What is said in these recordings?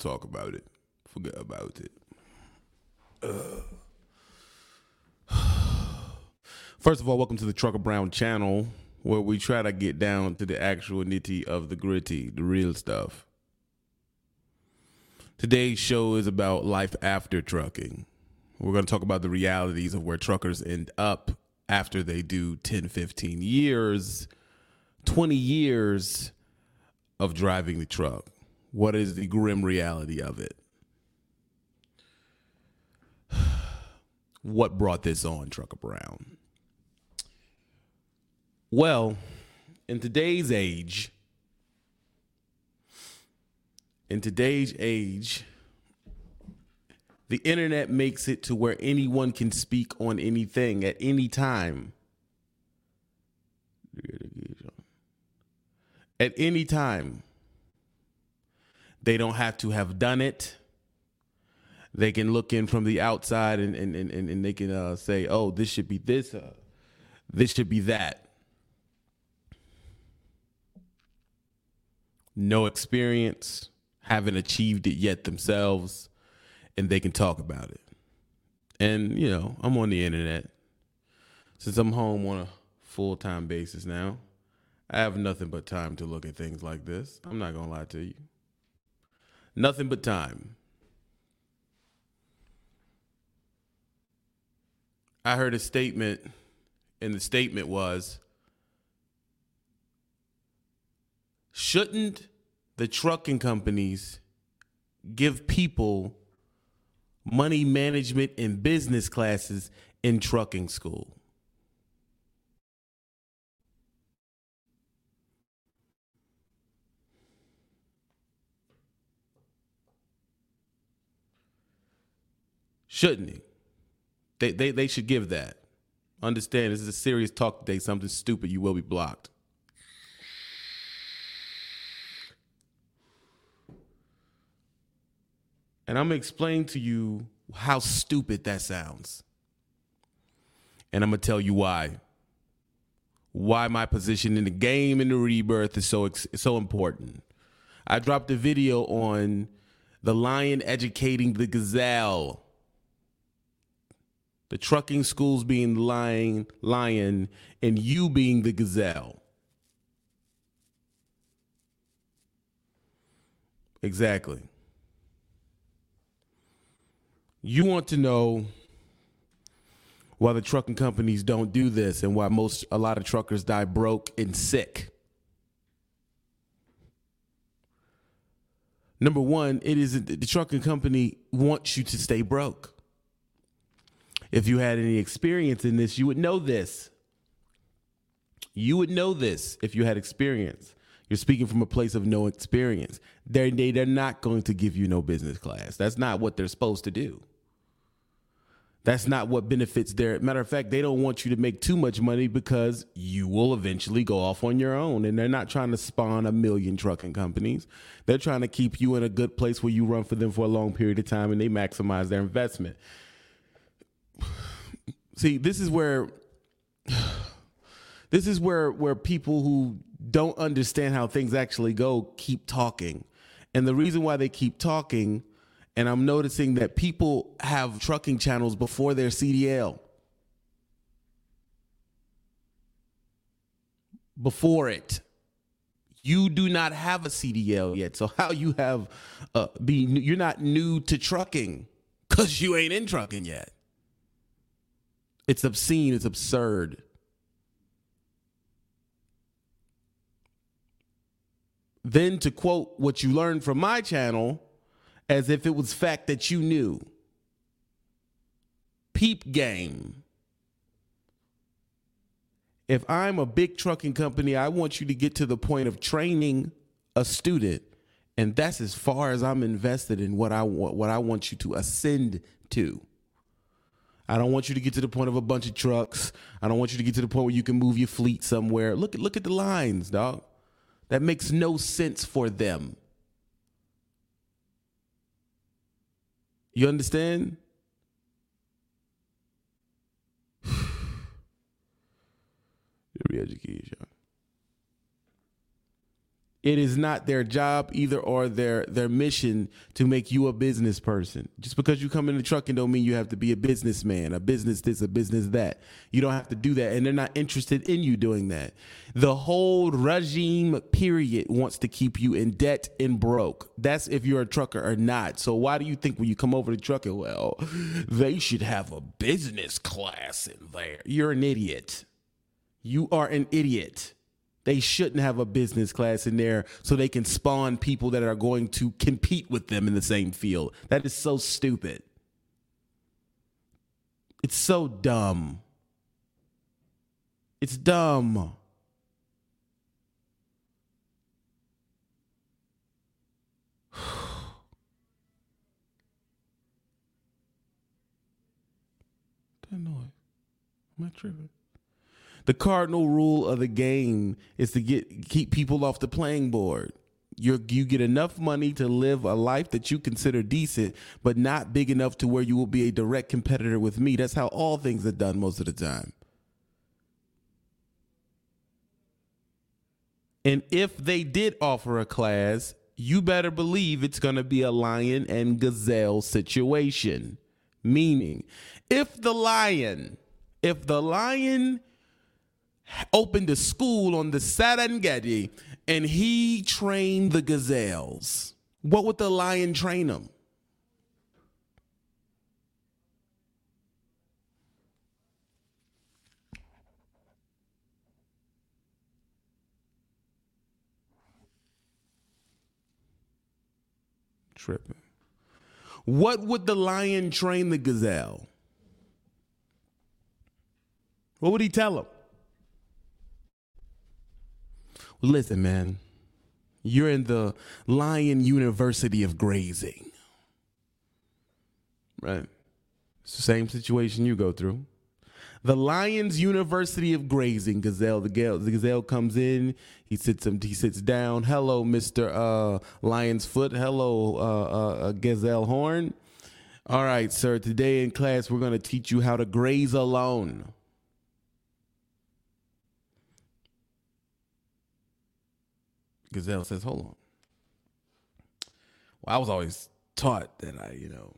talk about it. Forget about it. First of all, welcome to the Trucker Brown channel, where we try to get down to the actual nitty of the gritty, the real stuff. Today's show is about life after trucking. We're going to talk about the realities of where truckers end up after they do 10, 15 years, 20 years of driving the truck. What is the grim reality of it? What brought this on, Trucker Brown? Well, in today's age, in today's age, the internet makes it to where anyone can speak on anything at any time. At any time. They don't have to have done it. They can look in from the outside and, and, and, and they can uh, say, oh, this should be this, uh, this should be that. No experience, haven't achieved it yet themselves, and they can talk about it. And, you know, I'm on the internet. Since I'm home on a full time basis now, I have nothing but time to look at things like this. I'm not going to lie to you. Nothing but time. I heard a statement, and the statement was Shouldn't the trucking companies give people money management and business classes in trucking school? Shouldn't he? They, they, they should give that. Understand, this is a serious talk today. Something stupid, you will be blocked. And I'm to explain to you how stupid that sounds. And I'm to tell you why. Why my position in the game and the rebirth is so so important. I dropped a video on the lion educating the gazelle the trucking schools being lion, lion, and you being the gazelle. Exactly. You want to know why the trucking companies don't do this and why most a lot of truckers die broke and sick. Number one, it is the trucking company wants you to stay broke if you had any experience in this, you would know this. You would know this if you had experience. You're speaking from a place of no experience. They're, they, they're not going to give you no business class. That's not what they're supposed to do. That's not what benefits their matter of fact, they don't want you to make too much money because you will eventually go off on your own. And they're not trying to spawn a million trucking companies. They're trying to keep you in a good place where you run for them for a long period of time and they maximize their investment. See, this is where this is where where people who don't understand how things actually go keep talking. And the reason why they keep talking and I'm noticing that people have trucking channels before their CDL. Before it. You do not have a CDL yet. So how you have uh be you're not new to trucking cuz you ain't in trucking yet. It's obscene, it's absurd. Then to quote what you learned from my channel as if it was fact that you knew. Peep game. If I'm a big trucking company, I want you to get to the point of training a student and that's as far as I'm invested in what I want what I want you to ascend to. I don't want you to get to the point of a bunch of trucks. I don't want you to get to the point where you can move your fleet somewhere. Look at look at the lines, dog. That makes no sense for them. You understand? Re-education. It is not their job either or their their mission to make you a business person. Just because you come into trucking don't mean you have to be a businessman, a business this, a business that. You don't have to do that and they're not interested in you doing that. The whole regime period wants to keep you in debt and broke. That's if you're a trucker or not. So why do you think when you come over to trucking, well, they should have a business class in there. You're an idiot. You are an idiot. They shouldn't have a business class in there so they can spawn people that are going to compete with them in the same field. That is so stupid. It's so dumb. It's dumb. that noise. Am I tripping? The cardinal rule of the game is to get keep people off the playing board. You you get enough money to live a life that you consider decent, but not big enough to where you will be a direct competitor with me. That's how all things are done most of the time. And if they did offer a class, you better believe it's going to be a lion and gazelle situation. Meaning, if the lion, if the lion opened a school on the Serengeti and he trained the gazelles. What would the lion train them? Tripping. What would the lion train the gazelle? What would he tell him? Listen, man, you're in the Lion University of Grazing, right? It's the same situation you go through. The Lions University of Grazing Gazelle. The, gazelle, the gazelle comes in. He sits him. He sits down. Hello, Mister uh, Lion's Foot. Hello, uh, uh, Gazelle Horn. All right, sir. Today in class, we're going to teach you how to graze alone. Gazelle says, hold on. Well, I was always taught that I, you know,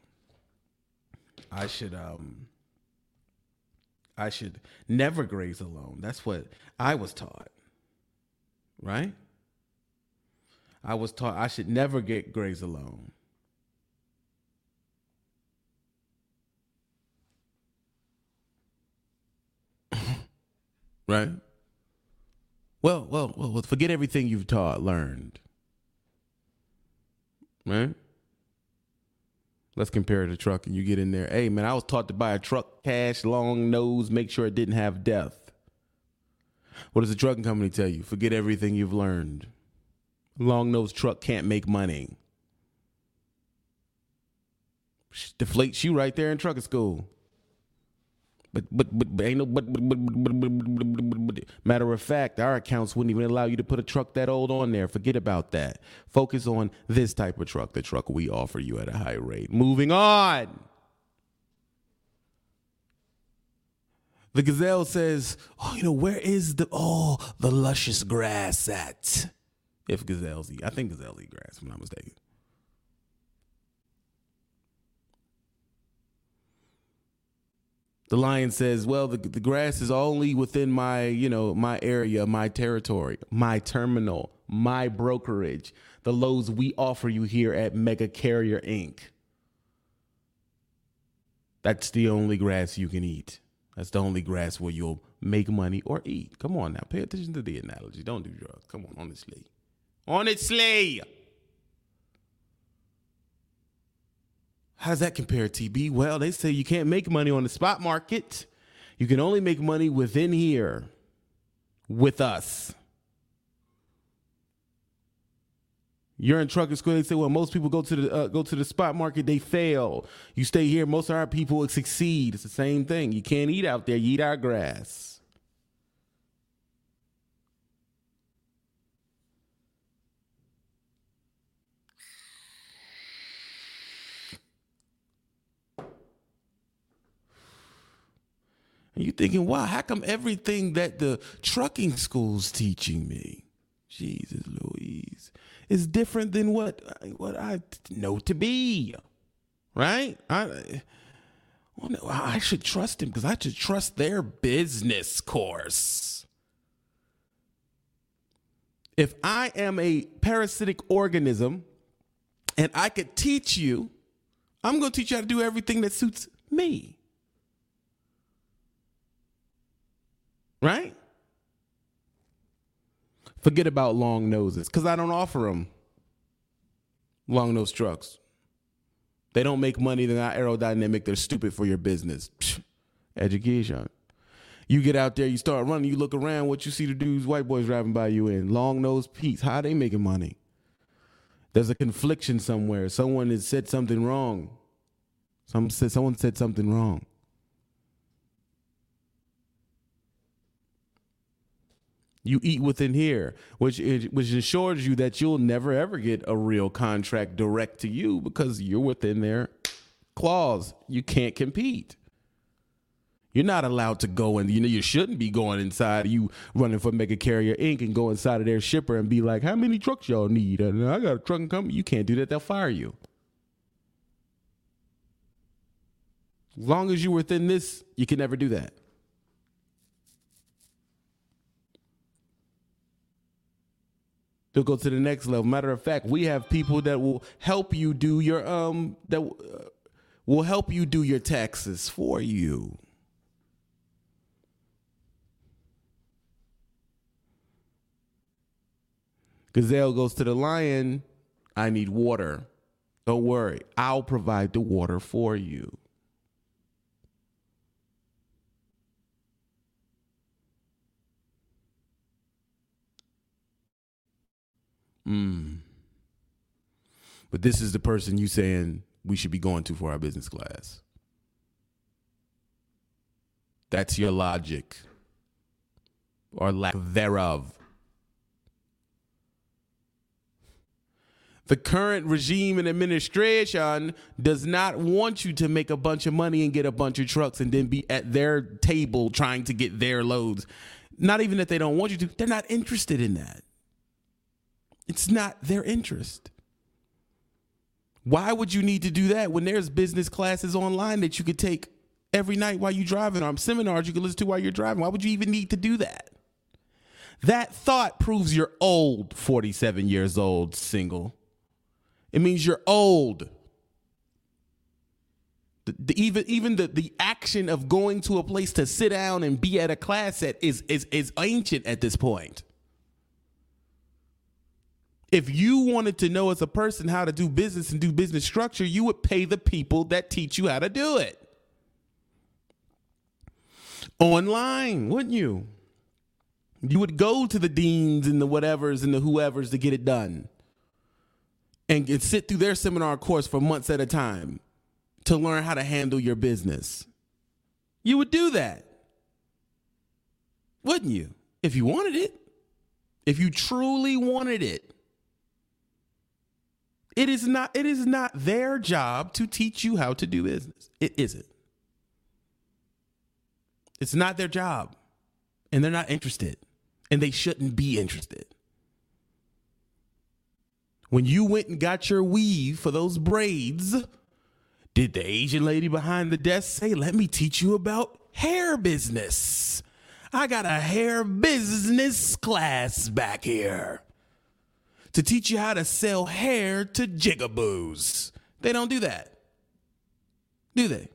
I should um I should never graze alone. That's what I was taught. Right? I was taught I should never get graze alone. right? Well, well, well, forget everything you've taught, learned. Right? Let's compare the truck and you get in there. Hey, man, I was taught to buy a truck cash, long nose, make sure it didn't have death. What does the trucking company tell you? Forget everything you've learned. Long nose truck can't make money. Deflates you right there in trucking school. But but but, but ain't no but, but, but, but, but, but, matter of fact, our accounts wouldn't even allow you to put a truck that old on there. Forget about that. Focus on this type of truck, the truck we offer you at a high rate. Moving on. The gazelle says, "Oh, you know where is the oh the luscious grass at?" If gazelles eat, I think gazelles eat grass. If I'm not mistaken. The lion says, "Well, the, the grass is only within my, you know, my area, my territory, my terminal, my brokerage, the loads we offer you here at Mega Carrier Inc. That's the only grass you can eat. That's the only grass where you'll make money or eat. Come on now, pay attention to the analogy. Don't do drugs. Come on, honestly. Honestly. How does that compare, TB? Well, they say you can't make money on the spot market. You can only make money within here with us. You're in trucking school. They say, well, most people go to the uh, go to the spot market. They fail. You stay here. Most of our people succeed. It's the same thing. You can't eat out there. You eat our grass. And you're thinking, wow, how come everything that the trucking school's teaching me? Jesus Louise. is different than what what I know to be. Right? I well, no, I should trust him because I should trust their business course. If I am a parasitic organism and I could teach you, I'm going to teach you how to do everything that suits me. Right? Forget about long noses because I don't offer them long nose trucks. They don't make money. They're not aerodynamic. They're stupid for your business. Psh, education. You get out there, you start running, you look around, what you see the dudes, white boys driving by you in long nose Pete's. How they making money? There's a confliction somewhere. Someone has said something wrong. Some said someone said something wrong. You eat within here, which which assures you that you'll never ever get a real contract direct to you because you're within their clause. You can't compete. You're not allowed to go and you know you shouldn't be going inside. You running for Mega Carrier Inc. and go inside of their shipper and be like, "How many trucks y'all need?" And I got a truck company. You can't do that. They'll fire you. As long as you're within this, you can never do that. They'll go to the next level. Matter of fact, we have people that will help you do your um that uh, will help you do your taxes for you. Gazelle goes to the lion. I need water. Don't worry, I'll provide the water for you. Mm. But this is the person you saying we should be going to for our business class. That's your logic or lack thereof. The current regime and administration does not want you to make a bunch of money and get a bunch of trucks and then be at their table trying to get their loads. Not even that they don't want you to, they're not interested in that. It's not their interest. Why would you need to do that when there's business classes online that you could take every night while you're driving or seminars you can listen to while you're driving? Why would you even need to do that? That thought proves you're old, 47 years old, single. It means you're old. The, the, even even the, the action of going to a place to sit down and be at a class at is, is, is ancient at this point. If you wanted to know as a person how to do business and do business structure, you would pay the people that teach you how to do it. Online, wouldn't you? You would go to the deans and the whatevers and the whoever's to get it done and, sit through their seminar course for months at a time to learn how to handle your business. You would do that, wouldn't you? If you wanted it, if you truly wanted it. It is not it is not their job to teach you how to do business. It isn't. It's not their job. And they're not interested. And they shouldn't be interested. When you went and got your weave for those braids, did the Asian lady behind the desk say, Let me teach you about hair business? I got a hair business class back here to teach you how to sell hair to jigaboos. They don't do that. Do they?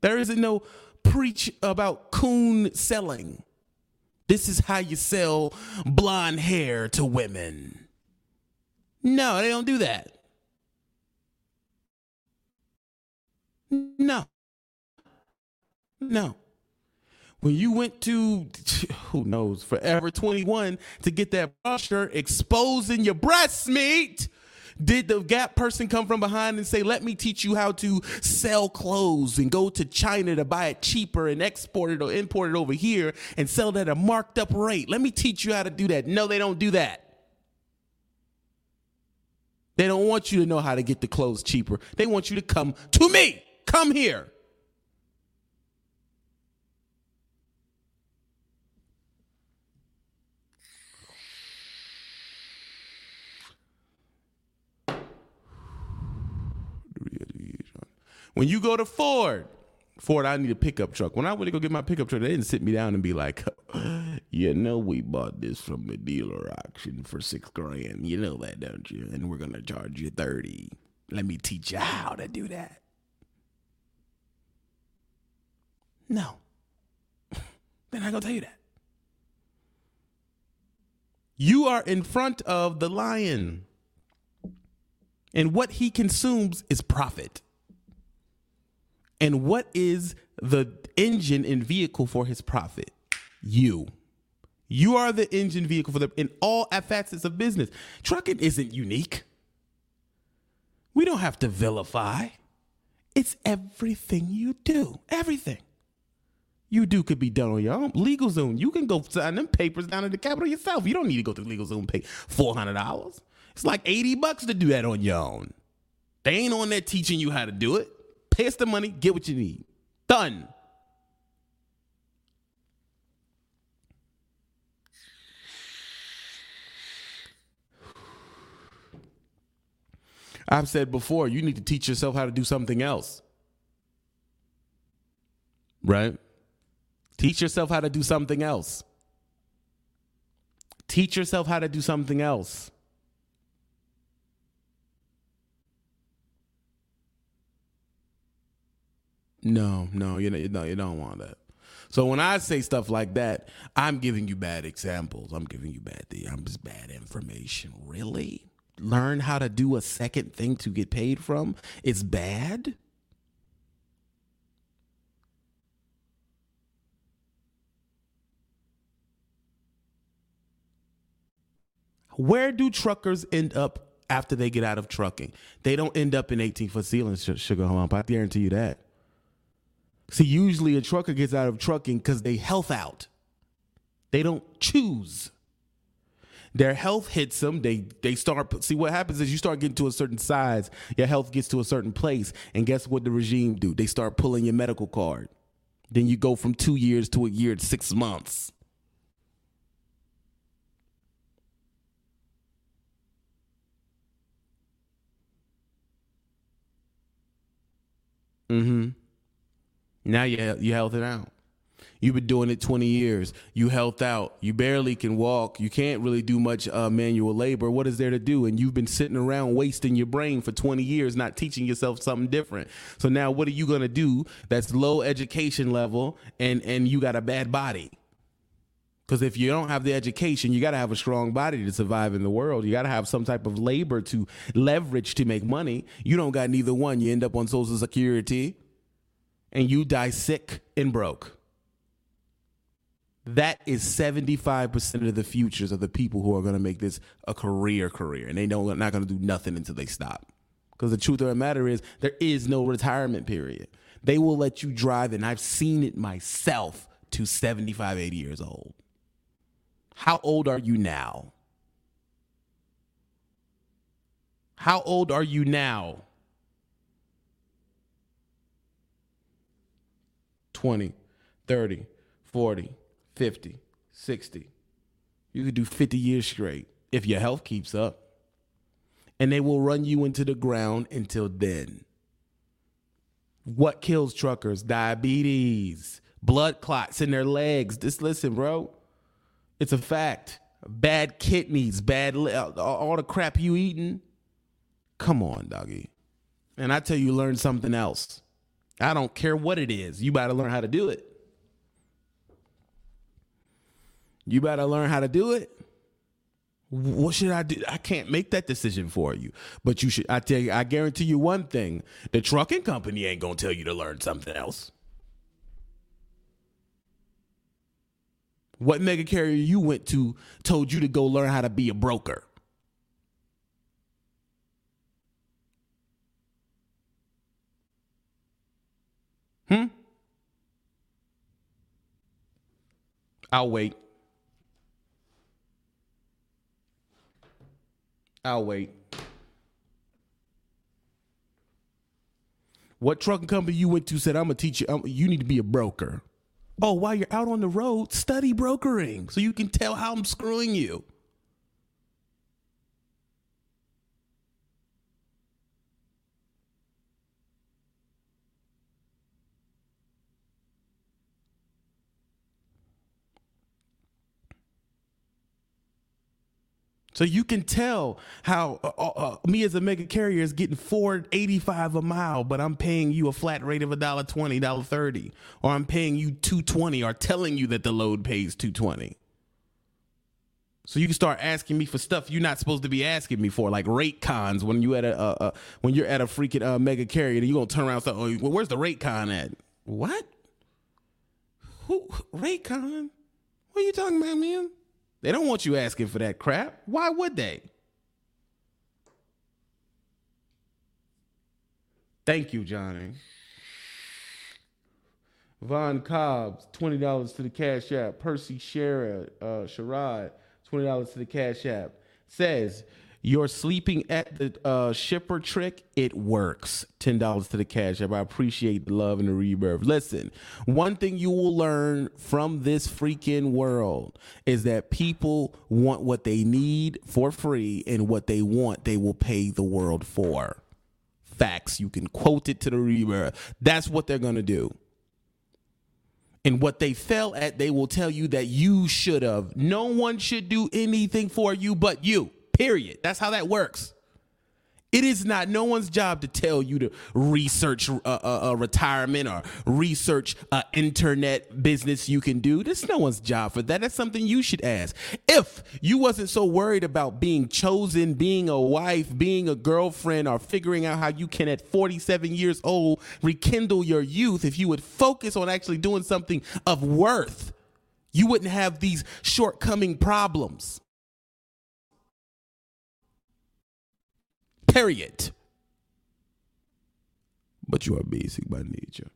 There isn't no preach about coon selling. This is how you sell blonde hair to women. No, they don't do that. No. No when you went to who knows forever 21 to get that brochure exposing your breast meat did the gap person come from behind and say let me teach you how to sell clothes and go to china to buy it cheaper and export it or import it over here and sell it at a marked up rate? Let me teach you how to do that. No they don't do that. They don't want you to know how to get the clothes cheaper. They want you to come to me. Come here When you go to Ford, Ford, I need a pickup truck. When I went to go get my pickup truck, they didn't sit me down and be like, you know, we bought this from the dealer auction for six grand. You know that, don't you? And we're going to charge you 30. Let me teach you how to do that. No. They're not going to tell you that. You are in front of the lion. And what he consumes is profit. And what is the engine and vehicle for his profit? You. You are the engine vehicle for the in all facets of business. Trucking isn't unique. We don't have to vilify. It's everything you do. Everything you do could be done on your own. Legal LegalZoom, you can go sign them papers down in the Capitol yourself. You don't need to go to LegalZoom pay four hundred dollars. It's like eighty bucks to do that on your own. They ain't on there teaching you how to do it. Pay us the money, get what you need. Done. I've said before, you need to teach yourself how to do something else. Right? Teach yourself how to do something else. Teach yourself how to do something else. No, no, you know, no, you don't want that. So when I say stuff like that, I'm giving you bad examples. I'm giving you bad. I'm just bad information. Really? Learn how to do a second thing to get paid from? It's bad. Where do truckers end up after they get out of trucking? They don't end up in 18 foot ceilings, sugar hump. I guarantee you that. See, usually a trucker gets out of trucking because they health out. They don't choose. Their health hits them. They they start. See what happens is you start getting to a certain size. Your health gets to a certain place, and guess what the regime do? They start pulling your medical card. Then you go from two years to a year to six months. Mm-hmm. Now you you health it out. You've been doing it 20 years. You health out. You barely can walk. You can't really do much uh, manual labor. What is there to do? And you've been sitting around wasting your brain for 20 years, not teaching yourself something different. So now, what are you gonna do? That's low education level, and and you got a bad body. Because if you don't have the education, you got to have a strong body to survive in the world. You got to have some type of labor to leverage to make money. You don't got neither one. You end up on Social Security and you die sick and broke. That is 75% of the futures of the people who are going to make this a career career. And they know they're not going to do nothing until they stop. Because the truth of the matter is, there is no retirement period. They will let you drive, and I've seen it myself, to 75, 80 years old. How old are you now? How old are you now? 20, 30, 40, 50, 60. You could do 50 years straight if your health keeps up. And they will run you into the ground until then. What kills truckers? Diabetes, blood clots in their legs. Just listen, bro. It's a fact. Bad kidneys, bad all the crap you eating. Come on, doggy. And I tell you, learn something else. I don't care what it is. You better learn how to do it. You better learn how to do it. What should I do? I can't make that decision for you. But you should I tell you, I guarantee you one thing. The trucking company ain't gonna tell you to learn something else. What mega carrier you went to told you to go learn how to be a broker? Hmm? I'll wait. I'll wait. What trucking company you went to said, I'm to teach you, I'm, you need to be a broker. Oh, while you're out on the road, study brokering so you can tell how I'm screwing you. So you can tell how uh, uh, uh me as a mega carrier is getting four eighty five a mile, but I'm paying you a flat rate of a dollar twenty, dollar thirty, or I'm paying you two twenty, or telling you that the load pays two twenty. So you can start asking me for stuff you're not supposed to be asking me for, like rate cons when you at a uh, when you're at a freaking uh, mega carrier. And you are gonna turn around and say, "Oh, well, where's the rate con at?" What? Who rate con? What are you talking about, man? They don't want you asking for that crap. Why would they? Thank you, Johnny. Von Cobbs, $20 to the Cash App. Percy Sherrod, uh, Sherrod, $20 to the Cash App. Says, you're sleeping at the uh, shipper trick. It works. Ten dollars to the cash app. I appreciate the love and the rebirth. Listen, one thing you will learn from this freaking world is that people want what they need for free, and what they want they will pay the world for. Facts. You can quote it to the rebirth. That's what they're gonna do. And what they fell at, they will tell you that you should have. No one should do anything for you but you. Period. That's how that works. It is not no one's job to tell you to research a, a, a retirement or research an internet business you can do. There's no one's job for that. That's something you should ask. If you wasn't so worried about being chosen, being a wife, being a girlfriend, or figuring out how you can at 47 years old rekindle your youth, if you would focus on actually doing something of worth, you wouldn't have these shortcoming problems. Period. But you are basic by nature.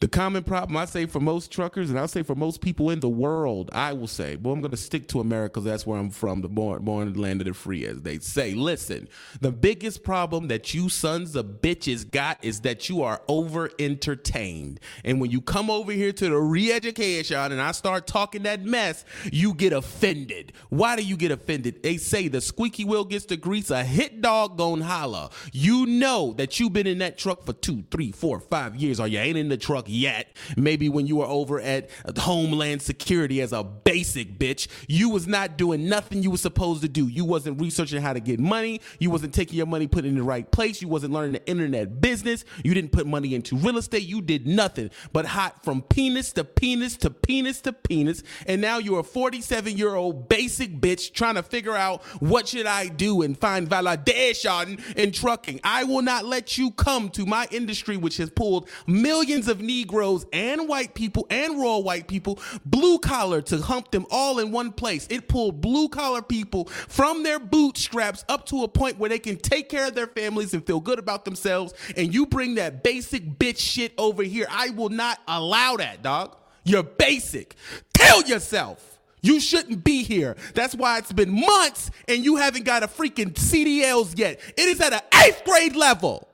The common problem I say for most truckers, and I'll say for most people in the world, I will say, well, I'm going to stick to America because that's where I'm from, the born, born land of the free, as they say. Listen, the biggest problem that you sons of bitches got is that you are over entertained. And when you come over here to the re-education and I start talking that mess, you get offended. Why do you get offended? They say the squeaky wheel gets the grease, a hit dog gon' holler. You know that you've been in that truck for two, three, four, five years, or you ain't in the truck yet. Maybe when you were over at Homeland Security as a basic bitch, you was not doing nothing you was supposed to do. You wasn't researching how to get money. You wasn't taking your money, putting it in the right place. You wasn't learning the internet business. You didn't put money into real estate. You did nothing but hot from penis to penis to penis to penis. And now you're a 47 year old basic bitch trying to figure out what should I do and find validation in trucking. I will not let you come to my industry, which has pulled millions of knee Negroes and white people and raw white people, blue collar to hump them all in one place. It pulled blue collar people from their bootstraps up to a point where they can take care of their families and feel good about themselves. And you bring that basic bitch shit over here. I will not allow that, dog. You're basic. Tell yourself. You shouldn't be here. That's why it's been months and you haven't got a freaking CDLs yet. It is at an eighth grade level.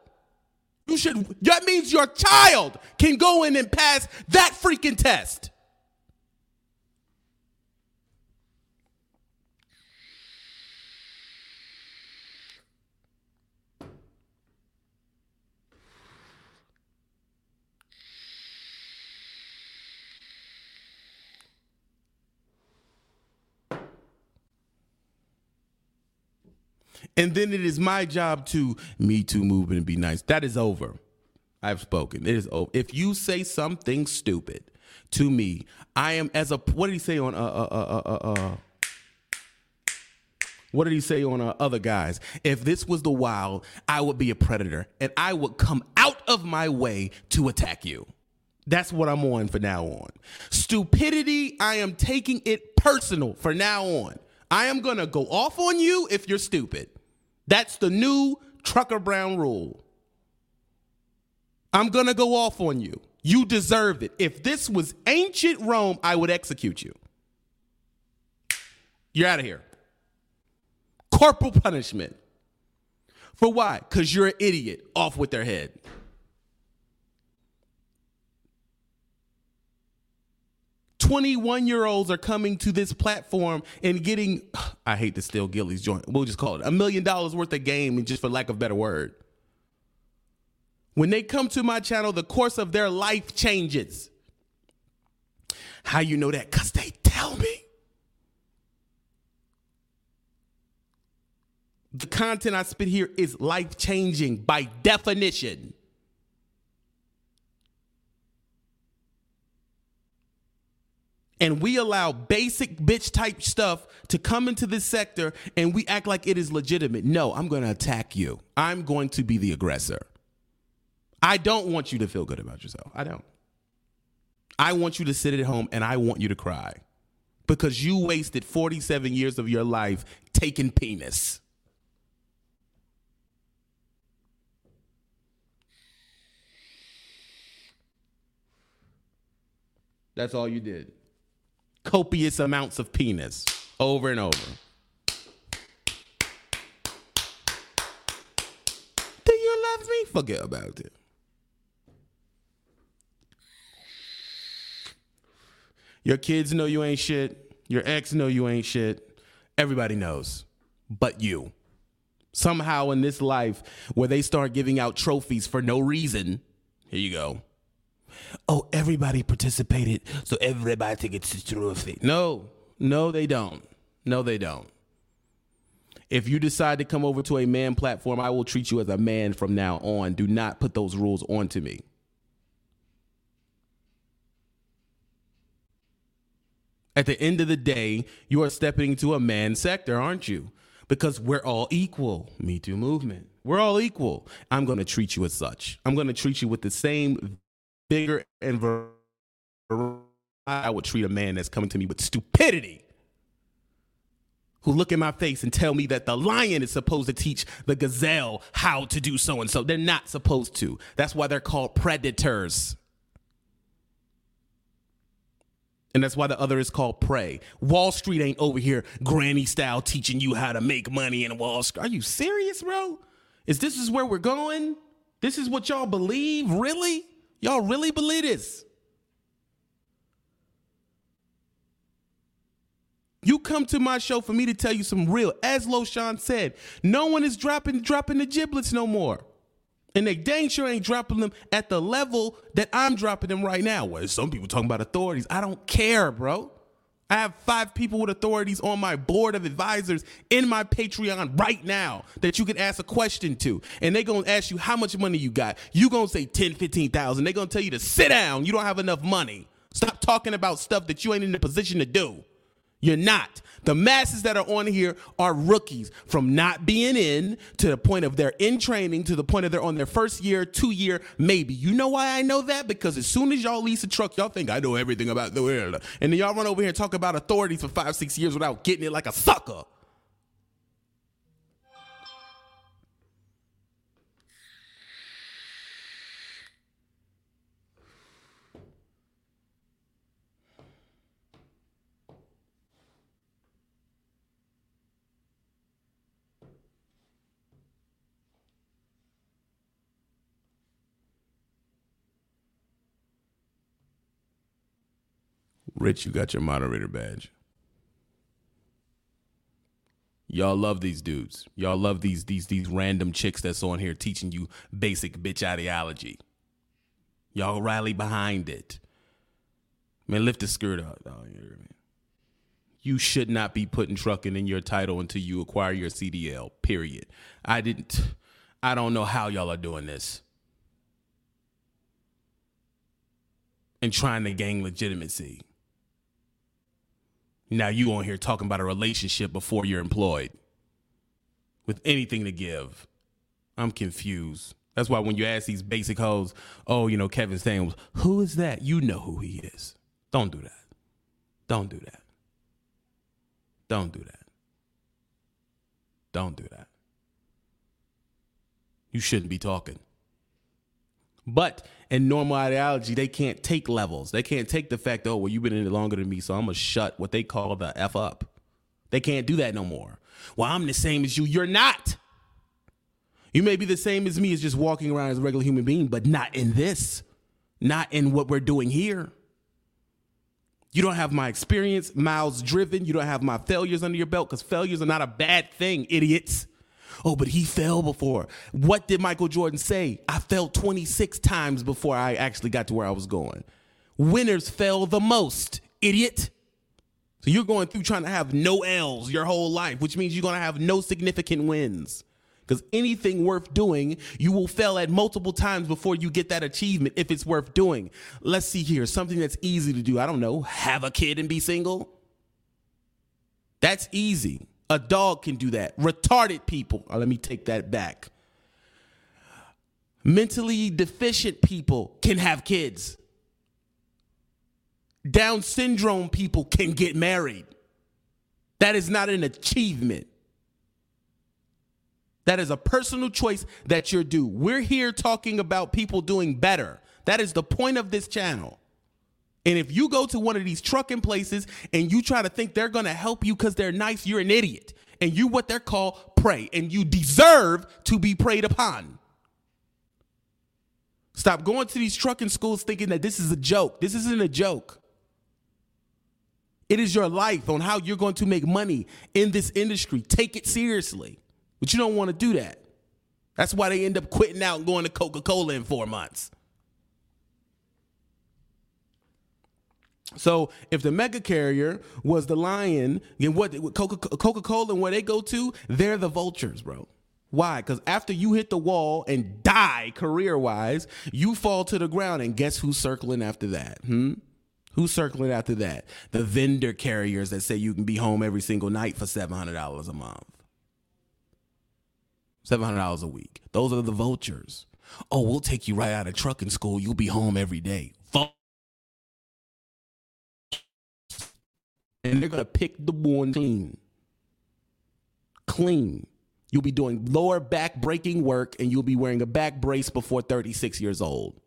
You should, that means your child can go in and pass that freaking test. And then it is my job to me too movement and be nice. That is over. I've spoken. It is over. If you say something stupid to me, I am as a what did he say on uh uh uh uh uh, uh what did he say on uh, other guys? If this was the wild, I would be a predator and I would come out of my way to attack you. That's what I'm on for now on. Stupidity, I am taking it personal for now on. I am going to go off on you if you're stupid. That's the new Trucker Brown rule. I'm going to go off on you. You deserved it. If this was ancient Rome, I would execute you. You're out of here. Corporal punishment. For why? Because you're an idiot. Off with their head. 21 year olds are coming to this platform and getting, I hate to steal Gilly's joint, we'll just call it a million dollars worth of game, and just for lack of better word. When they come to my channel, the course of their life changes. How you know that? Because they tell me. The content I spit here is life changing by definition. And we allow basic bitch type stuff to come into this sector and we act like it is legitimate. No, I'm going to attack you. I'm going to be the aggressor. I don't want you to feel good about yourself. I don't. I want you to sit at home and I want you to cry because you wasted 47 years of your life taking penis. That's all you did copious amounts of penis over and over. Do you love me? Forget about it. Your kids know you ain't shit. Your ex know you ain't shit. Everybody knows, but you. Somehow in this life where they start giving out trophies for no reason, here you go oh, everybody participated, so everybody gets a trophy. No, no, they don't. No, they don't. If you decide to come over to a man platform, I will treat you as a man from now on. Do not put those rules onto me. At the end of the day, you are stepping into a man sector, aren't you? Because we're all equal. Me Too movement. We're all equal. I'm going to treat you as such. I'm going to treat you with the same bigger and ver- I would treat a man that's coming to me with stupidity. Who look in my face and tell me that the lion is supposed to teach the gazelle how to do so and so. They're not supposed to. That's why they're called predators. And that's why the other is called prey. Wall Street ain't over here granny style teaching you how to make money in Wall Street. Are you serious, bro? Is this is where we're going? This is what y'all believe? Really? Y'all really believe this? You come to my show for me to tell you some real. As Loshan said, no one is dropping dropping the giblets no more. And they dang sure ain't dropping them at the level that I'm dropping them right now. Well, some people talking about authorities. I don't care, bro. I have five people with authorities on my board of advisors in my Patreon right now that you can ask a question to. And they're going to ask you how much money you got. you going to say 10, 15,000. They're going to tell you to sit down. You don't have enough money. Stop talking about stuff that you ain't in a position to do. You're not. The masses that are on here are rookies from not being in to the point of they're in training to the point of they're on their first year, two year, maybe. You know why I know that? Because as soon as y'all lease a truck, y'all think I know everything about the world. And then y'all run over here and talk about authorities for five, six years without getting it like a sucker. Rich, you got your moderator badge. Y'all love these dudes. Y'all love these these these random chicks that's on here teaching you basic bitch ideology. Y'all rally behind it. Man, lift the skirt up. Oh, you should not be putting trucking in your title until you acquire your CDL. Period. I didn't. I don't know how y'all are doing this. And trying to gain legitimacy. Now you on here talking about a relationship before you're employed with anything to give. I'm confused. That's why when you ask these basic hoes, oh, you know, Kevin Samuels, who is that? You know who he is. Don't do that. Don't do that. Don't do that. Don't do that. You shouldn't be talking. But in normal ideology, they can't take levels. They can't take the fact, oh, well, you've been in it longer than me, so I'm gonna shut what they call the F up. They can't do that no more. Well, I'm the same as you. You're not. You may be the same as me as just walking around as a regular human being, but not in this, not in what we're doing here. You don't have my experience, miles driven. You don't have my failures under your belt because failures are not a bad thing, idiots. Oh, but he fell before. What did Michael Jordan say? I fell 26 times before I actually got to where I was going. Winners fell the most, idiot. So you're going through trying to have no L's your whole life, which means you're going to have no significant wins. Because anything worth doing, you will fail at multiple times before you get that achievement if it's worth doing. Let's see here something that's easy to do. I don't know, have a kid and be single. That's easy. A dog can do that. Retarded people, oh, let me take that back. Mentally deficient people can have kids. Down syndrome people can get married. That is not an achievement. That is a personal choice that you're due. We're here talking about people doing better. That is the point of this channel. And if you go to one of these trucking places and you try to think they're going to help you because they're nice, you're an idiot. And you what they're called prey. And you deserve to be preyed upon. Stop going to these trucking schools thinking that this is a joke. This isn't a joke. It is your life on how you're going to make money in this industry. Take it seriously. But you don't want to do that. That's why they end up quitting out and going to Coca Cola in four months. So if the mega carrier was the lion, then what Coca Cola and where they go to, they're the vultures, bro. Why? Because after you hit the wall and die career wise, you fall to the ground, and guess who's circling after that? Hmm? Who's circling after that? The vendor carriers that say you can be home every single night for seven hundred dollars a month. $700 a week. Those are the vultures. Oh, we'll take you right out of trucking school. You'll be home every day. And they're going to pick the one clean. Clean. You'll be doing lower back breaking work and you'll be wearing a back brace before 36 years old.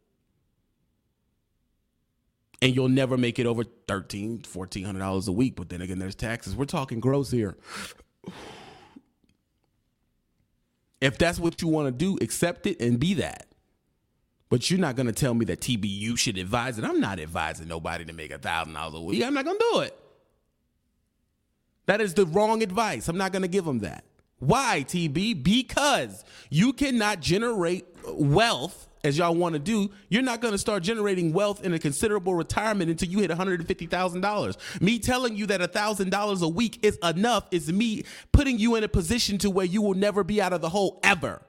And you'll never make it over $13, $1,400 a week. But then again, there's taxes. We're talking gross here. If that's what you want to do, accept it and be that. But you're not going to tell me that TBU should advise it. I'm not advising nobody to make a thousand dollars a week. I'm not going to do it. That is the wrong advice. I'm not going to give them that. Why, TB? Because you cannot generate wealth as y'all want to do, you're not going to start generating wealth in a considerable retirement until you hit $150,000. Me telling you that $1,000 a week is enough is me putting you in a position to where you will never be out of the hole ever.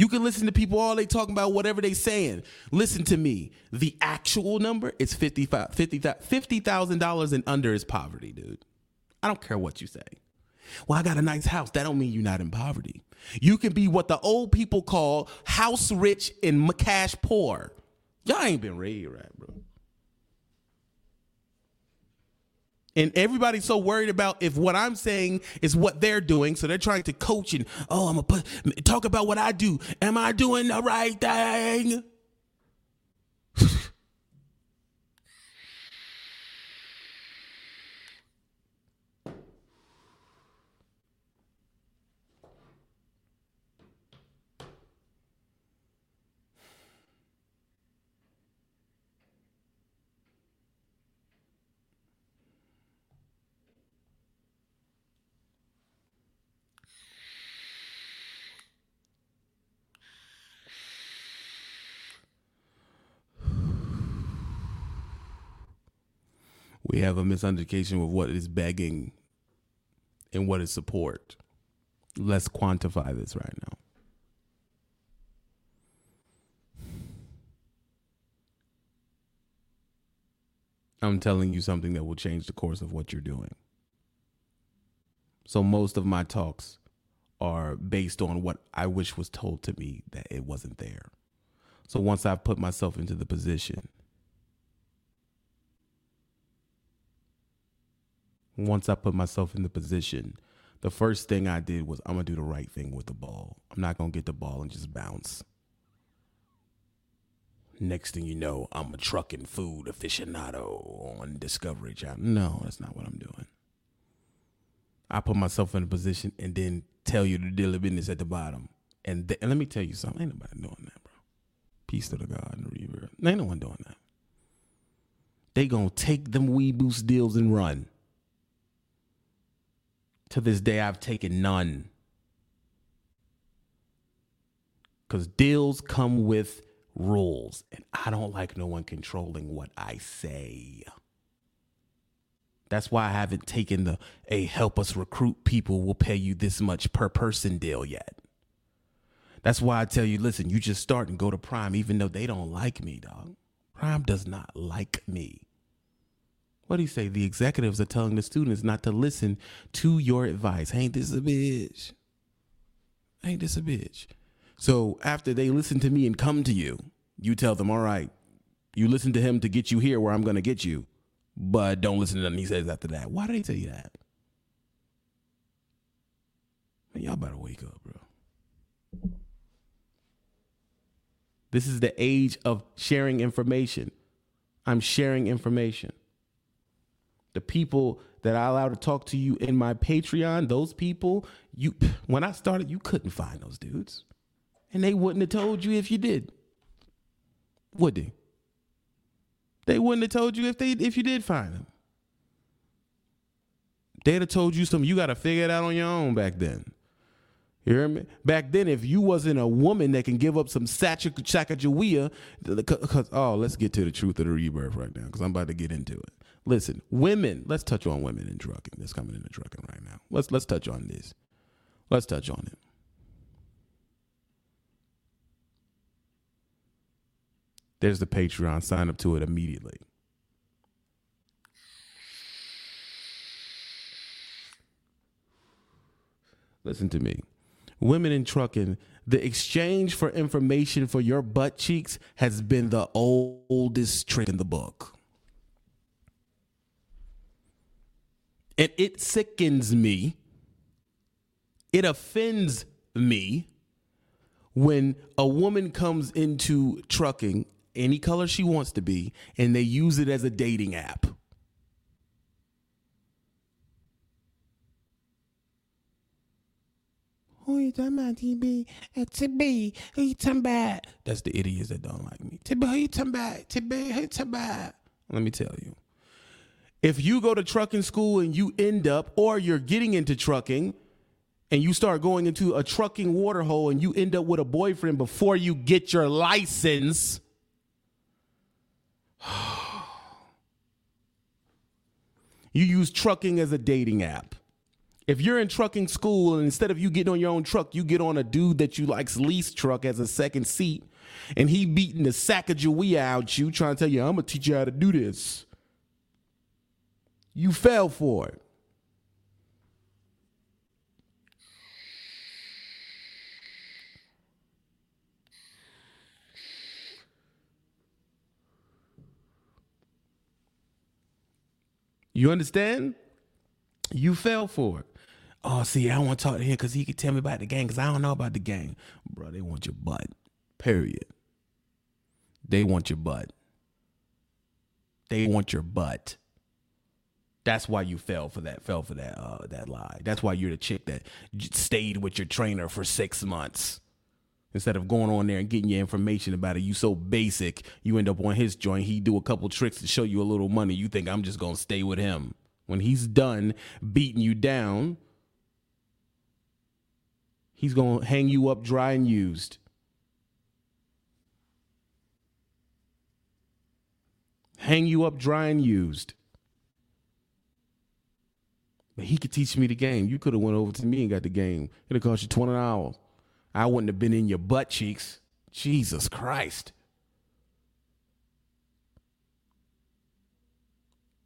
You can listen to people all they talking about whatever they saying. Listen to me. The actual number is $50,000 $50, and under is poverty, dude. I don't care what you say. Well, I got a nice house. That don't mean you're not in poverty. You can be what the old people call house rich and cash poor. Y'all ain't been raised right, bro. And everybody's so worried about if what I'm saying is what they're doing, so they're trying to coach and oh, I'm gonna put talk about what I do. Am I doing the right thing? We have a misunderstanding of what is begging and what is support. Let's quantify this right now. I'm telling you something that will change the course of what you're doing. So most of my talks are based on what I wish was told to me that it wasn't there. So once I've put myself into the position once I put myself in the position, the first thing I did was I'm gonna do the right thing with the ball. I'm not gonna get the ball and just bounce. Next thing you know, I'm a trucking food aficionado on Discovery Channel. No, that's not what I'm doing. I put myself in a position and then tell you the deal of business at the bottom. And, th- and let me tell you something. Ain't nobody doing that, bro. Peace to the God and the Reaver. Ain't no one doing that. They gonna take them Wee Boost deals and run. To this day, I've taken none. Because deals come with rules, and I don't like no one controlling what I say. That's why I haven't taken the a help us recruit people, we'll pay you this much per person deal yet. That's why I tell you, listen, you just start and go to Prime, even though they don't like me, dog. Prime does not like me. What do you say? The executives are telling the students not to listen to your advice. Ain't this a bitch? Ain't this a bitch? So after they listen to me and come to you, you tell them, all right, you listen to him to get you here where I'm going to get you, but don't listen to nothing he says after that. Why do they tell you that? Man, y'all better wake up, bro. This is the age of sharing information. I'm sharing information. The people that I allow to talk to you in my Patreon, those people, you when I started, you couldn't find those dudes. And they wouldn't have told you if you did. Would they? They wouldn't have told you if they if you did find them. They'd have told you something. You got to figure it out on your own back then. You hear me? Back then, if you wasn't a woman that can give up some Sacagawea, because oh, let's get to the truth of the rebirth right now, because I'm about to get into it. Listen, women. Let's touch on women in trucking. That's coming into trucking right now. Let's let's touch on this. Let's touch on it. There's the Patreon. Sign up to it immediately. Listen to me. Women in trucking, the exchange for information for your butt cheeks has been the oldest trick in the book. And it sickens me. It offends me when a woman comes into trucking any color she wants to be and they use it as a dating app. Who you talking about, TB? Uh, TB, who you talking about? That's the idiots that don't like me. TB, who you talking about? TB, who you talking about? Let me tell you. If you go to trucking school and you end up, or you're getting into trucking, and you start going into a trucking waterhole and you end up with a boyfriend before you get your license, you use trucking as a dating app. If you're in trucking school and instead of you getting on your own truck, you get on a dude that you like's lease truck as a second seat, and he beating the sack of Jawea out you, trying to tell you, I'm gonna teach you how to do this. You fell for it. You understand? You fell for it. Oh, see, I want to talk to him because he can tell me about the gang because I don't know about the gang. Bro, they want your butt. Period. They want your butt. They want your butt. That's why you fell for that. Fell for that. Uh, that lie. That's why you're the chick that stayed with your trainer for six months instead of going on there and getting your information about it. You so basic. You end up on his joint. He do a couple tricks to show you a little money. You think I'm just gonna stay with him. When he's done beating you down, he's gonna hang you up dry and used. Hang you up dry and used. He could teach me the game. You could have went over to me and got the game. It'd cost you twenty dollars. I wouldn't have been in your butt cheeks. Jesus Christ.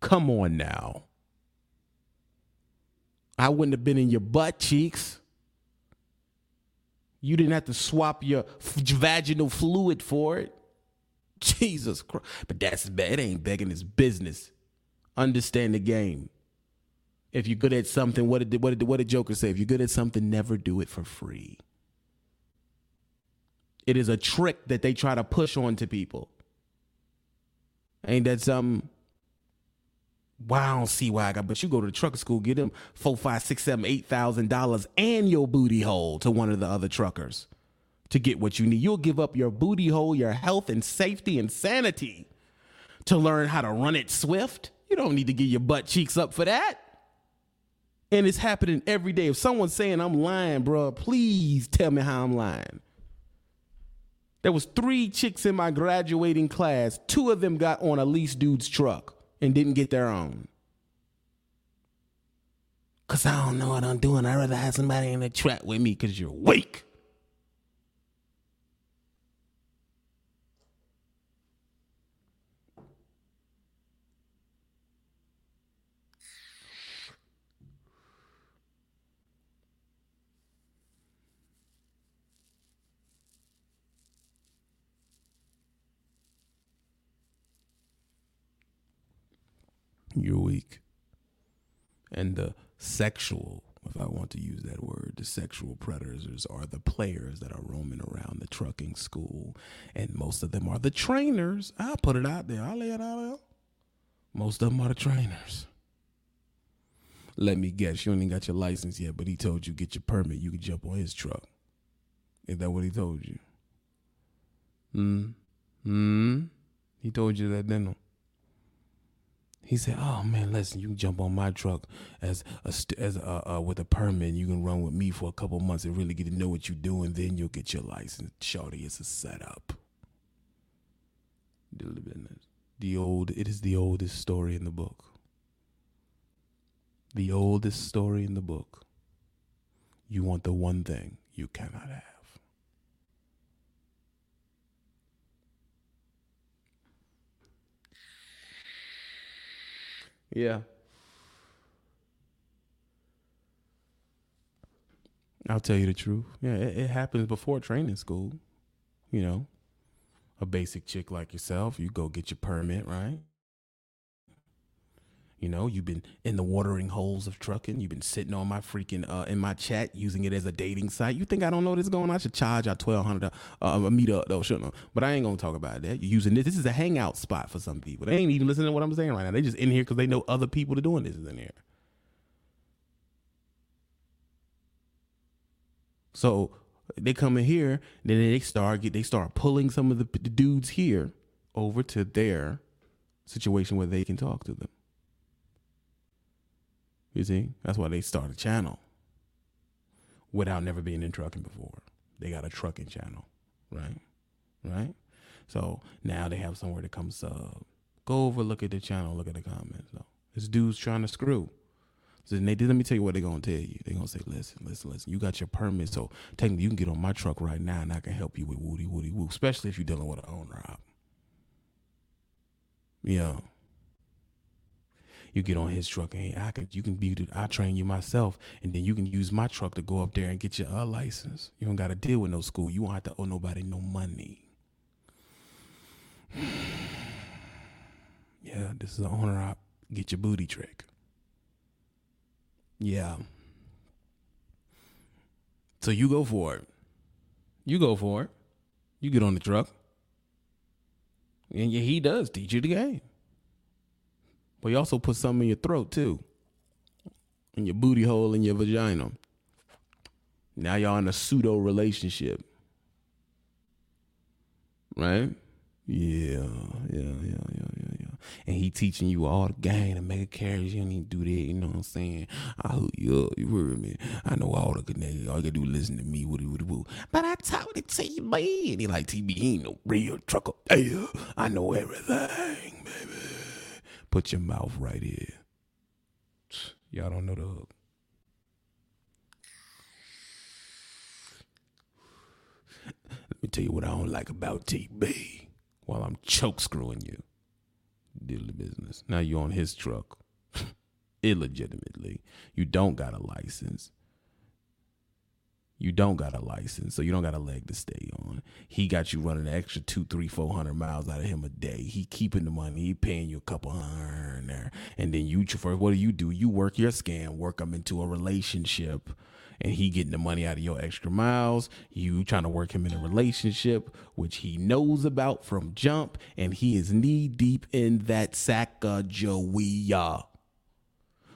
Come on now. I wouldn't have been in your butt cheeks. You didn't have to swap your vaginal fluid for it. Jesus Christ. But that's bad. It ain't begging his business. Understand the game. If you're good at something, what did, what did, what did Joker say? If you're good at something, never do it for free. It is a trick that they try to push onto people. Ain't that something? Wow, I don't see why I got, but you go to the trucker school, get them four, five, six, seven, eight thousand dollars and your booty hole to one of the other truckers to get what you need. You'll give up your booty hole, your health and safety and sanity to learn how to run it swift. You don't need to get your butt cheeks up for that. And it's happening every day. If someone's saying I'm lying, bro, please tell me how I'm lying. There was three chicks in my graduating class. Two of them got on a lease dude's truck and didn't get their own. Cause I don't know what I'm doing. I'd rather have somebody in the truck with me because you're weak. You're weak. And the sexual, if I want to use that word, the sexual predators are the players that are roaming around the trucking school. And most of them are the trainers. I'll put it out there. I'll lay it out there. Most of them are the trainers. Let me guess, you ain't got your license yet, but he told you get your permit, you can jump on his truck. Is that what he told you? Hmm. Hmm. He told you that, didn't he? Said, "Oh man, listen, you can jump on my truck as a as a, uh, with a permit. You can run with me for a couple months and really get to know what you're doing. Then you'll get your license. Shorty, it's a setup. The old, it is the oldest story in the book. The oldest story in the book. You want the one thing you cannot have." Yeah. I'll tell you the truth. Yeah, it, it, happens before training school. You know, a basic chick like yourself, you go get your permit, right? You know, you've been in the watering holes of trucking. You've been sitting on my freaking uh, in my chat using it as a dating site. You think I don't know what's going on? I should charge out twelve hundred uh, a meetup though, shouldn't I? But I ain't gonna talk about that. You're using this. This is a hangout spot for some people. They ain't even listening to what I'm saying right now. They just in here because they know other people are doing this in here. So they come in here, then they start get they start pulling some of the, the dudes here over to their situation where they can talk to them. You see, that's why they start a channel without never being in trucking before. They got a trucking channel, right? Right? So now they have somewhere to come sub. Go over, look at the channel, look at the comments. No, this dude's trying to screw. So they did. Let me tell you what they're gonna tell you. They're gonna say, "Listen, listen, listen. You got your permit, so technically you can get on my truck right now, and I can help you with woody, woody, woo. Especially if you're dealing with an owner op. Yeah, you get on his truck and I can you can be I train you myself and then you can use my truck to go up there and get your uh, license. You don't got to deal with no school. You won't have to owe nobody no money. yeah, this is an owner op. Get your booty trick. Yeah. So you go for it. You go for it. You get on the truck. And yeah, he does teach you the game. But he also put something in your throat too. In your booty hole in your vagina. Now y'all in a pseudo relationship. Right? Yeah, yeah, yeah, yeah, yeah, yeah. And he teaching you all the game to make a carriage. You don't need to do that. You know what I'm saying? I hook you up. You heard me? I know all the connections. All you gotta do is listen to me. Woody, woody, woo. But I told it to you, man. He like TB. He ain't no real trucker. Hey, I know everything, baby. Put your mouth right here. Y'all don't know the hook. Let me tell you what I don't like about TB while I'm choke screwing you. Diddly business. Now you're on his truck. Illegitimately. You don't got a license you don't got a license, so you don't got a leg to stay on. He got you running an extra two, three, four hundred miles out of him a day. He keeping the money. He paying you a couple hundred there, and then you for what do you do? You work your scam, work him into a relationship, and he getting the money out of your extra miles. You trying to work him in a relationship, which he knows about from jump, and he is knee deep in that sack of Joey.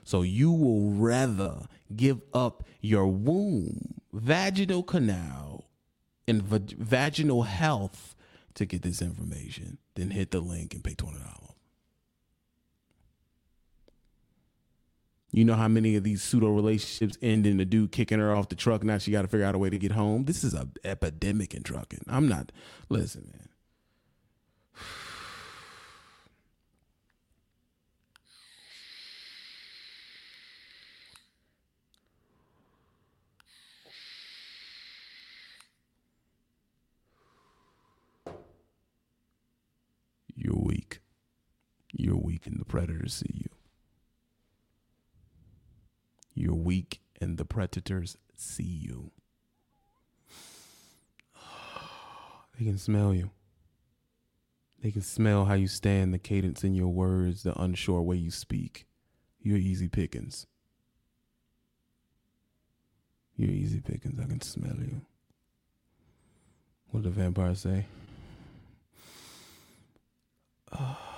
So you will rather give up your womb, vaginal canal, and vaginal health to get this information Then hit the link and pay $20. You know how many of these pseudo relationships end in the dude kicking her off the truck. Now she got to figure out a way to get home. This is an epidemic in trucking. I'm not, listen, man. You're weak. You're weak, and the predators see you. You're weak, and the predators see you. They can smell you. They can smell how you stand, the cadence in your words, the unsure way you speak. You're easy pickings. You're easy pickings. I can smell you. What did the vampire say? Oh,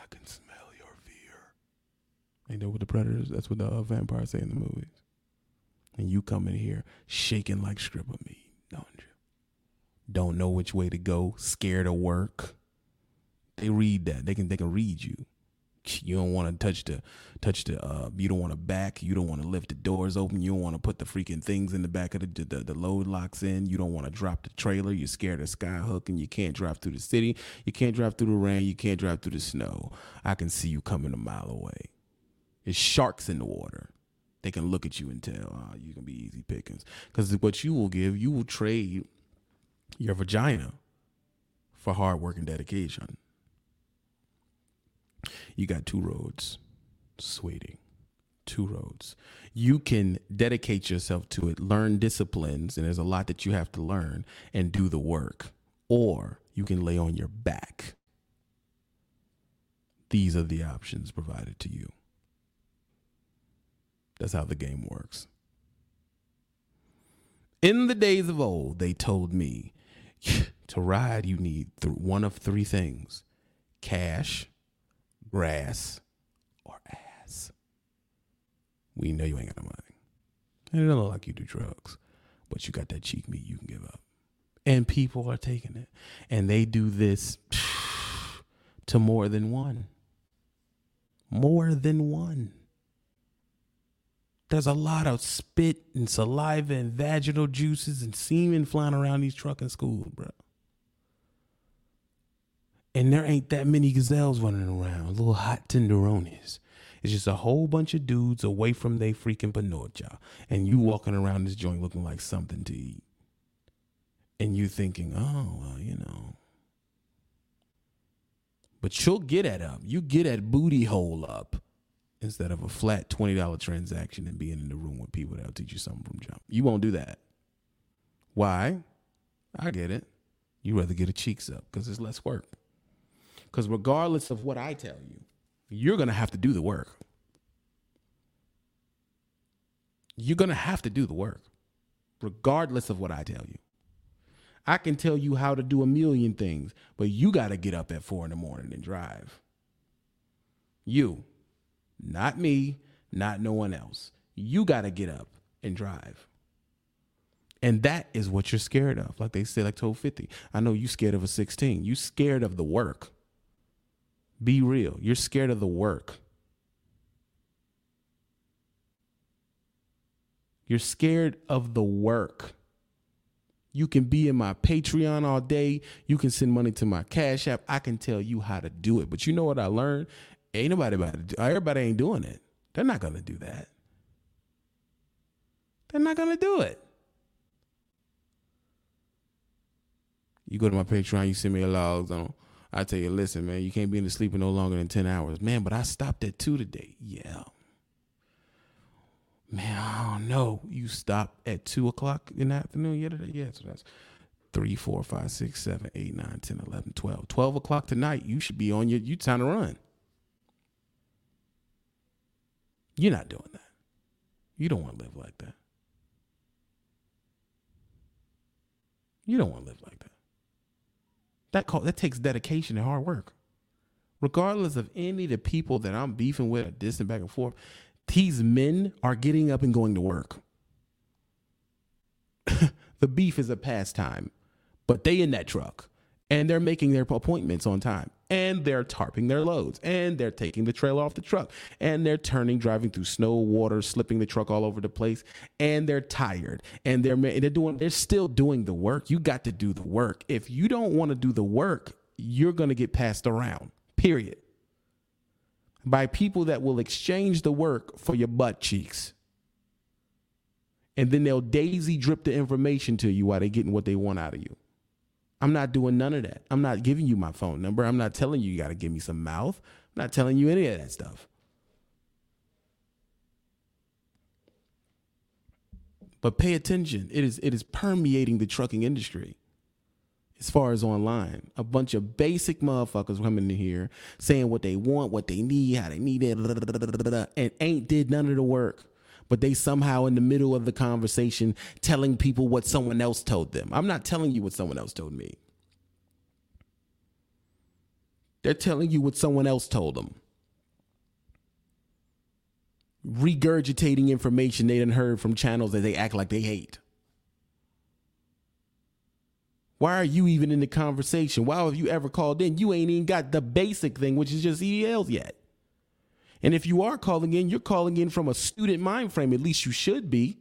I can smell your fear. Ain't that what the predators? That's what the uh, vampires say in the movies. And you come in here shaking like strip of meat, don't you? Don't know which way to go, scared of work. They read that. They can they can read you. You don't want to touch the touch the. Uh, you don't want to back. You don't want to lift the doors open. You don't want to put the freaking things in the back of the the, the load locks in. You don't want to drop the trailer. You're scared of skyhook, and you can't drive through the city. You can't drive through the rain. You can't drive through the snow. I can see you coming a mile away. It's sharks in the water. They can look at you and tell, oh, you can be easy pickings. Because what you will give, you will trade your vagina for hard work and dedication. You got two roads, sweetie. Two roads. You can dedicate yourself to it, learn disciplines, and there's a lot that you have to learn and do the work. Or you can lay on your back. These are the options provided to you. That's how the game works. In the days of old, they told me to ride, you need th- one of three things cash, grass, or ass. We know you ain't got no money. It don't look like you do drugs, but you got that cheek meat you can give up. And people are taking it. And they do this to more than one. More than one. There's a lot of spit and saliva and vaginal juices and semen flying around these trucking schools, bro. And there ain't that many gazelles running around, little hot tenderonis. It's just a whole bunch of dudes away from they freaking panocha. And you walking around this joint looking like something to eat. And you thinking, oh, well, you know. But you'll get at them. You get at booty hole up instead of a flat $20 transaction and being in the room with people that'll teach you something from jump. You won't do that. Why? I get it. You rather get a cheeks up because it's less work. Because regardless of what I tell you, you're going to have to do the work. You're going to have to do the work, regardless of what I tell you. I can tell you how to do a million things, but you got to get up at four in the morning and drive. You, not me, not no one else. You got to get up and drive. And that is what you're scared of. Like they say, like told 50. I know you scared of a 16. You scared of the work. Be real. You're scared of the work. You're scared of the work. You can be in my Patreon all day. You can send money to my Cash App. I can tell you how to do it. But you know what I learned? Ain't nobody about to do everybody ain't doing it. They're not gonna do that. They're not gonna do it. You go to my Patreon, you send me a log. I tell you, listen, man, you can't be in the sleeping no longer than 10 hours. Man, but I stopped at two today. Yeah. Man, I don't know. You stopped at two o'clock in the afternoon yesterday? Yeah, so that's three, four, five, six, seven, eight, nine, 10, 11, 12. 12 o'clock tonight, you should be on your, you time to run. You're not doing that. You don't want to live like that. You don't want to live like that. That call that takes dedication and hard work. Regardless of any of the people that I'm beefing with or dissing back and forth, these men are getting up and going to work. the beef is a pastime, but they in that truck and they're making their appointments on time. And they're tarping their loads. And they're taking the trailer off the truck. And they're turning driving through snow water slipping the truck all over the place. And they're tired. And they're they're doing they're still doing the work. You got to do the work. If you don't want to do the work you're going to get passed around. Period. By people that will exchange the work for your butt cheeks. And then they'll daisy drip the information to you while they're getting what they want out of you I'm not doing none of that. I'm not giving you my phone number. I'm not telling you you got to give me some mouth. I'm not telling you any of that stuff. But pay attention. It is it is permeating the trucking industry. As far as online, a bunch of basic motherfuckers coming in here saying what they want, what they need, how they need it, and ain't did none of the work but they somehow in the middle of the conversation telling people what someone else told them. I'm not telling you what someone else told me. They're telling you what someone else told them. Regurgitating information they didn't heard from channels that they act like they hate. Why are you even in the conversation? Why have you ever called in? You ain't even got the basic thing, which is just CDLs yet. And if you are calling in, you're calling in from a student mind frame. At least you should be.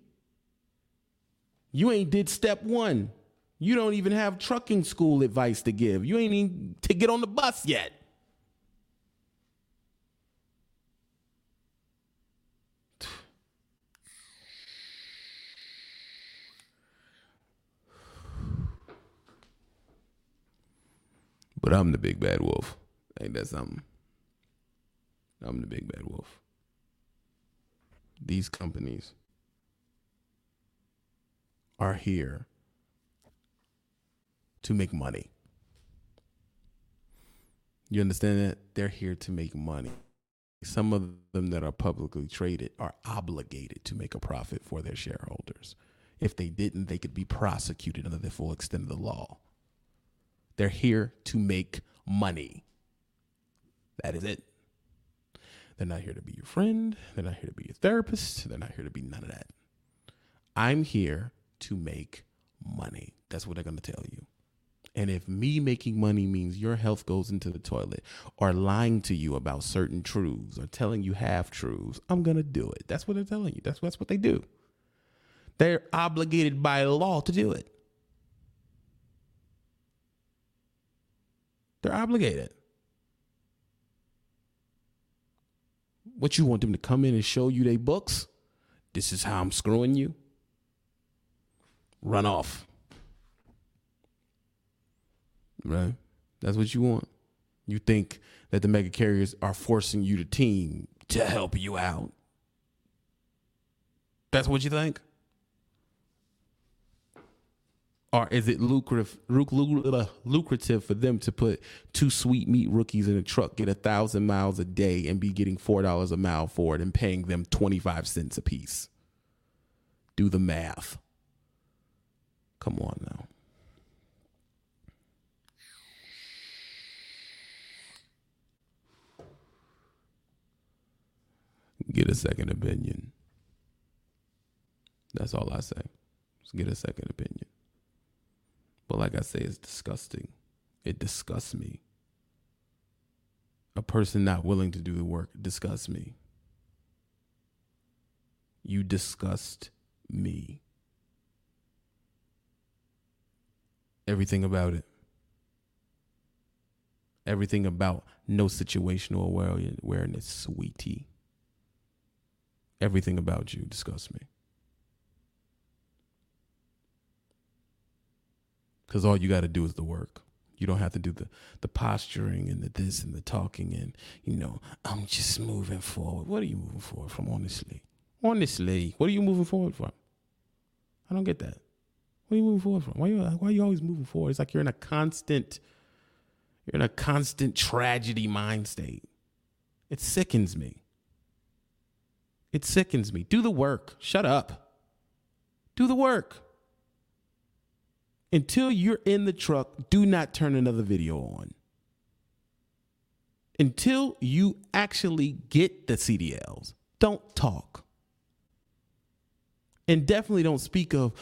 You ain't did step one. You don't even have trucking school advice to give. You ain't even to get on the bus yet. But I'm the big bad wolf. Ain't that something? I'm the big bad wolf. These companies are here to make money. You understand that? They're here to make money. Some of them that are publicly traded are obligated to make a profit for their shareholders. If they didn't, they could be prosecuted under the full extent of the law. They're here to make money. That is it. They're not here to be your friend. They're not here to be your therapist. They're not here to be none of that. I'm here to make money. That's what they're going to tell you. And if me making money means your health goes into the toilet or lying to you about certain truths or telling you half truths, I'm going to do it. That's what they're telling you. That's, that's what they do. They're obligated by law to do it. They're obligated. What you want them to come in and show you their books? This is how I'm screwing you. Run off. Right? That's what you want. You think that the mega carriers are forcing you to team to help you out. That's what you think? Or is it lucrative uh, lucrative for them to put two sweet meat rookies in a truck, get a thousand miles a day, and be getting four dollars a mile for it, and paying them twenty five cents a piece? Do the math. Come on now. Get a second opinion. That's all I say. Just get a second opinion. But like I say, it's disgusting. It disgusts me. A person not willing to do the work disgusts me. You disgust me. Everything about it. Everything about no situational awareness, sweetie. Everything about you disgusts me. Because all you got to do is the work. You don't have to do the the posturing and the this and the talking and you know I'm just moving forward. What are you moving forward from? Honestly, honestly, what are you moving forward from? I don't get that. What are you moving forward from? Why are you why are you always moving forward? It's like you're in a constant you're in a constant tragedy mind state. It sickens me. It sickens me. Do the work. Shut up. Do the work until you're in the truck, do not turn another video on. Until you actually get the CDLs, don't talk. And definitely don't speak of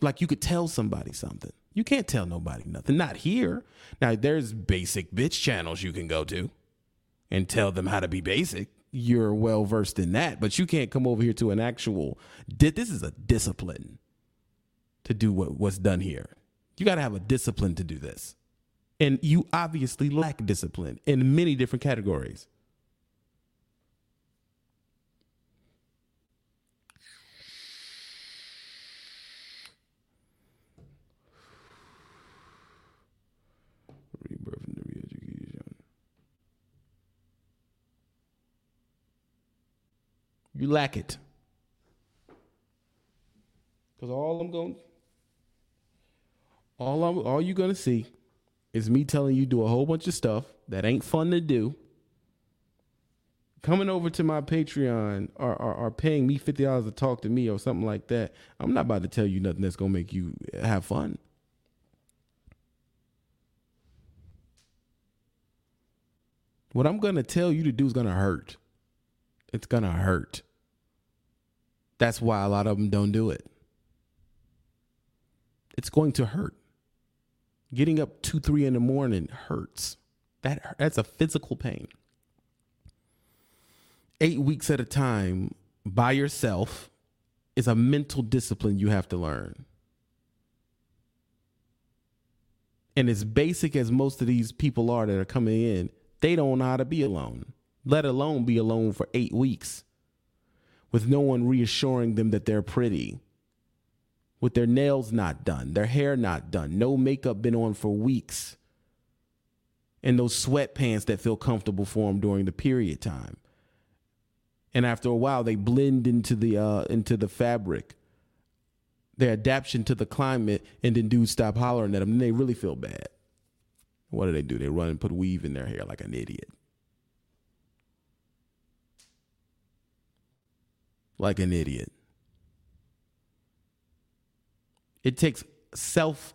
like you could tell somebody something. You can't tell nobody nothing. Not here. Now, there's basic bitch channels you can go to and tell them how to be basic. You're well versed in that, but you can't come over here to an actual. This is a discipline to do what, what's done here. You got to have a discipline to do this. And you obviously lack discipline in many different categories. Rebirth and re-education. You lack it. Because all I'm going, all I'm, all you're gonna see is me telling you do a whole bunch of stuff that ain't fun to do. Coming over to my Patreon or, or, or paying me fifty dollars to talk to me or something like that. I'm not about to tell you nothing that's gonna make you have fun. What I'm gonna tell you to do is gonna hurt. It's gonna hurt. That's why a lot of them don't do it. It's going to hurt. Getting up two, three in the morning hurts. That that's a physical pain. Eight weeks at a time by yourself is a mental discipline you have to learn. And as basic as most of these people are that are coming in, they don't know how to be alone, let alone be alone for eight weeks with no one reassuring them that they're pretty with their nails not done, their hair not done, no makeup been on for weeks, and those sweatpants that feel comfortable for them during the period time. And after a while, they blend into the uh, into the fabric, their adaptation to the climate, and then dudes stop hollering at them, and they really feel bad. What do they do? They run and put weave in their hair like an idiot. Like an idiot. It takes self,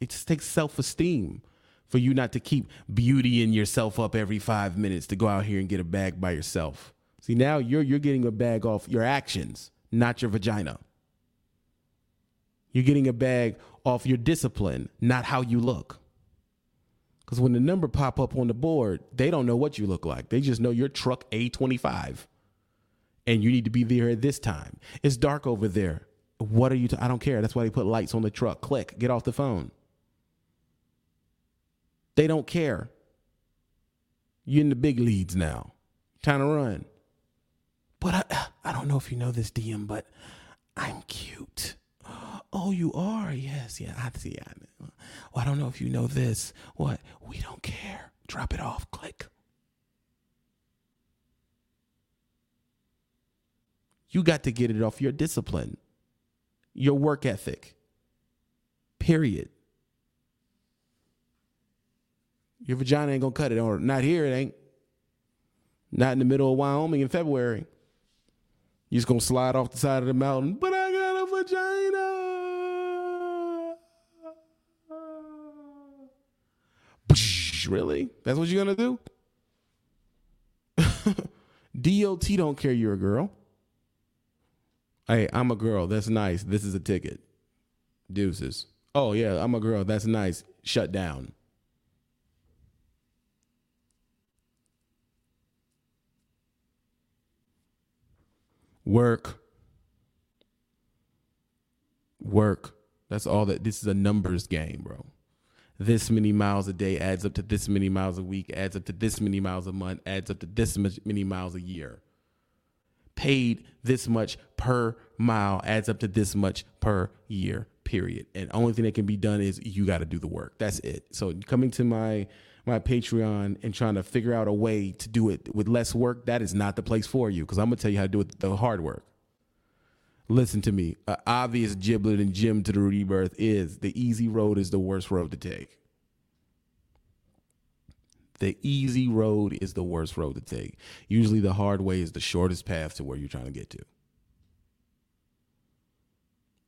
it just takes self esteem for you not to keep beautying yourself up every five minutes to go out here and get a bag by yourself. See, now you're you're getting a bag off your actions, not your vagina. You're getting a bag off your discipline, not how you look. Because when the number pop up on the board, they don't know what you look like. They just know your truck A25 and you need to be there at this time. It's dark over there. What are you? I don't care. That's why they put lights on the truck. Click. Get off the phone. They don't care. You're in the big leads now. Time to run. But I, I don't know if you know this, DM, but I'm cute. Oh, you are? Yes, yeah. I see. I, well, I don't know if you know this. What? We don't care. Drop it off. Click. You got to get it off your discipline your work ethic. Period. Your vagina ain't gonna cut it, or not here, it ain't. Not in the middle of Wyoming in February. You're just gonna slide off the side of the mountain, but I got a vagina. Really? That's what you're gonna do? DOT don't care you're a girl. Hey, I'm a girl. That's nice. This is a ticket. Deuces. Oh, yeah, I'm a girl. That's nice. Shut down. Work. Work. That's all that. This is a numbers game, bro. This many miles a day adds up to this many miles a week, adds up to this many miles a month, adds up to this many miles a year paid this much per mile adds up to this much per year period. And only thing that can be done is you got to do the work. That's it. So coming to my my patreon and trying to figure out a way to do it with less work that is not the place for you because i'm gonna tell you how to do it the hard work. Listen to me. An obvious giblet and gem to the rebirth is the easy road is the worst road to take the easy road is the worst road to take. Usually the hard way is the shortest path to where you're trying to get to.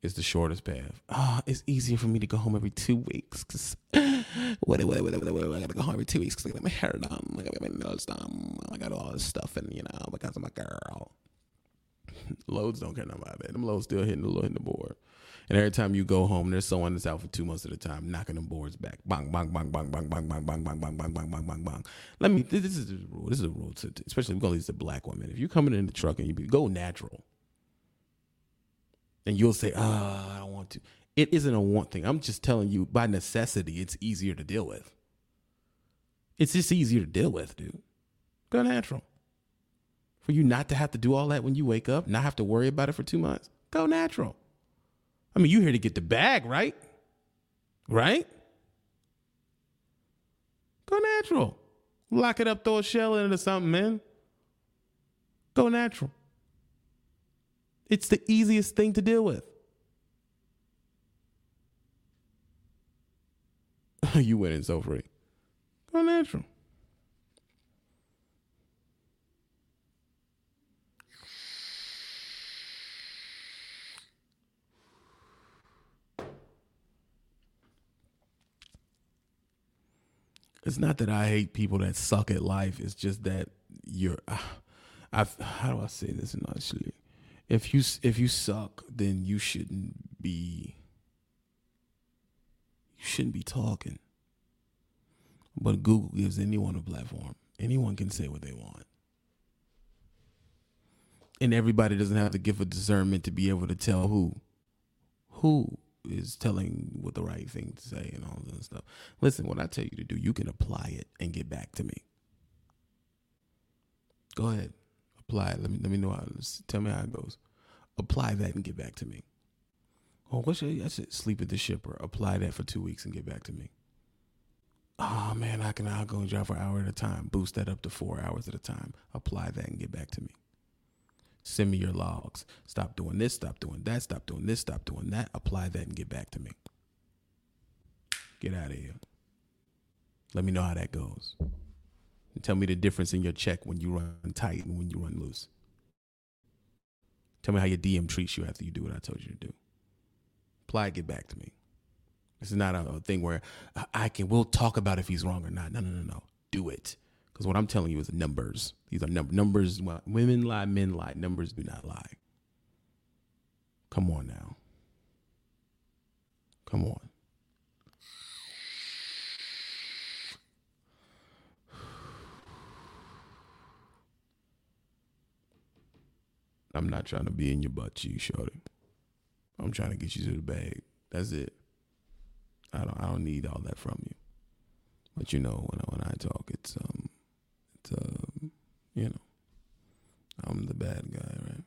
It's the shortest path. Oh, it's easier for me to go home every two weeks because what, what, what, what, what, I gotta go home every two weeks because I got my hair done, I got my nails done, I got all this stuff, and you know because I'm a girl. loads don't care nothing about that. Them loads still hitting the hitting the board. And every time you go home, there's someone that's out for two months at a time, knocking them boards back. Bang, bang, bang, bang, bang, bang, bang, bang, bang, bang, bang, bang, bang, bang, bang. Let me. This is a rule. This is a rule, to, especially we're gonna leave black women. If you're coming in the truck and you be, go natural, and you'll say, "Ah, I don't want to." It isn't a want thing. I'm just telling you, by necessity, it's easier to deal with. It's just easier to deal with, dude. Go natural. For you not to have to do all that when you wake up, not have to worry about it for two months, go natural. I mean, you here to get the bag, right? Right? Go natural. Lock it up, throw a shell in it or something, man. Go natural. It's the easiest thing to deal with. you winning so free. Go natural. It's not that I hate people that suck at life. It's just that you're. Uh, I, how do I say this nicely? If you if you suck, then you shouldn't be. You shouldn't be talking. But Google gives anyone a platform. Anyone can say what they want. And everybody doesn't have to give a discernment to be able to tell who who is telling what the right thing to say and all that stuff. Listen, what I tell you to do, you can apply it and get back to me. Go ahead. Apply. Let me let me know how tell me how it goes. Apply that and get back to me. Oh, what should I, should sleep at the shipper. Apply that for two weeks and get back to me oh man, I can I'll go and drive for an hour at a time. Boost that up to four hours at a time. Apply that and get back to me. Send me your logs. Stop doing this, stop doing that, stop doing this, stop doing that. Apply that and get back to me. Get out of here. Let me know how that goes. And tell me the difference in your check when you run tight and when you run loose. Tell me how your DM treats you after you do what I told you to do. Apply, get back to me. This is not a, thing where I can. We'll talk about if he's wrong or not. No, no, no, no. Do it because what I'm telling you is numbers. These are num- numbers. Women lie, men lie. Numbers do not lie. Come on now. Come on. I'm not trying to be in your butt cheek, shorty. I'm trying to get you to the bag. That's it. I don't I don't need all that from you. But you know when I, when I talk, it's um, um, you know, I'm the bad guy, right?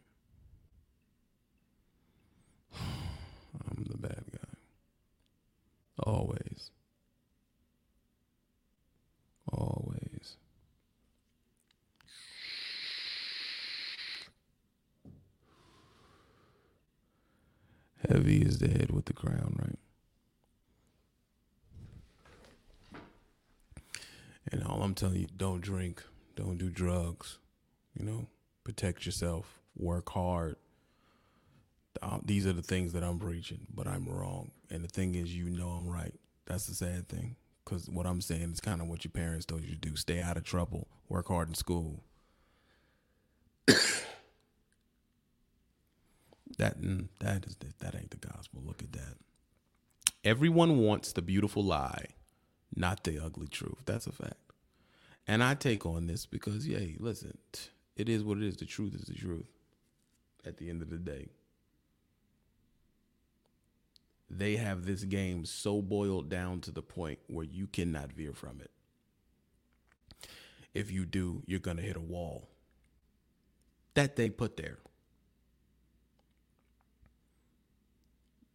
I'm the bad guy. Always. Always. Heavy is the head with the crown, right? And all I'm telling you, don't drink, don't do drugs, you know, protect yourself, work hard. Uh, these are the things that I'm preaching, but I'm wrong. And the thing is, you know I'm right. That's the sad thing. Because what I'm saying is kind of what your parents told you to do stay out of trouble, work hard in school. that mm, that is that ain't the gospel. Look at that. Everyone wants the beautiful lie not the ugly truth. That's a fact. And I take on this because, yeah, listen, it is what it is. The truth is the truth at the end of the day. They have this game so boiled down to the point where you cannot veer from it. If you do, you're going to hit a wall that they put there.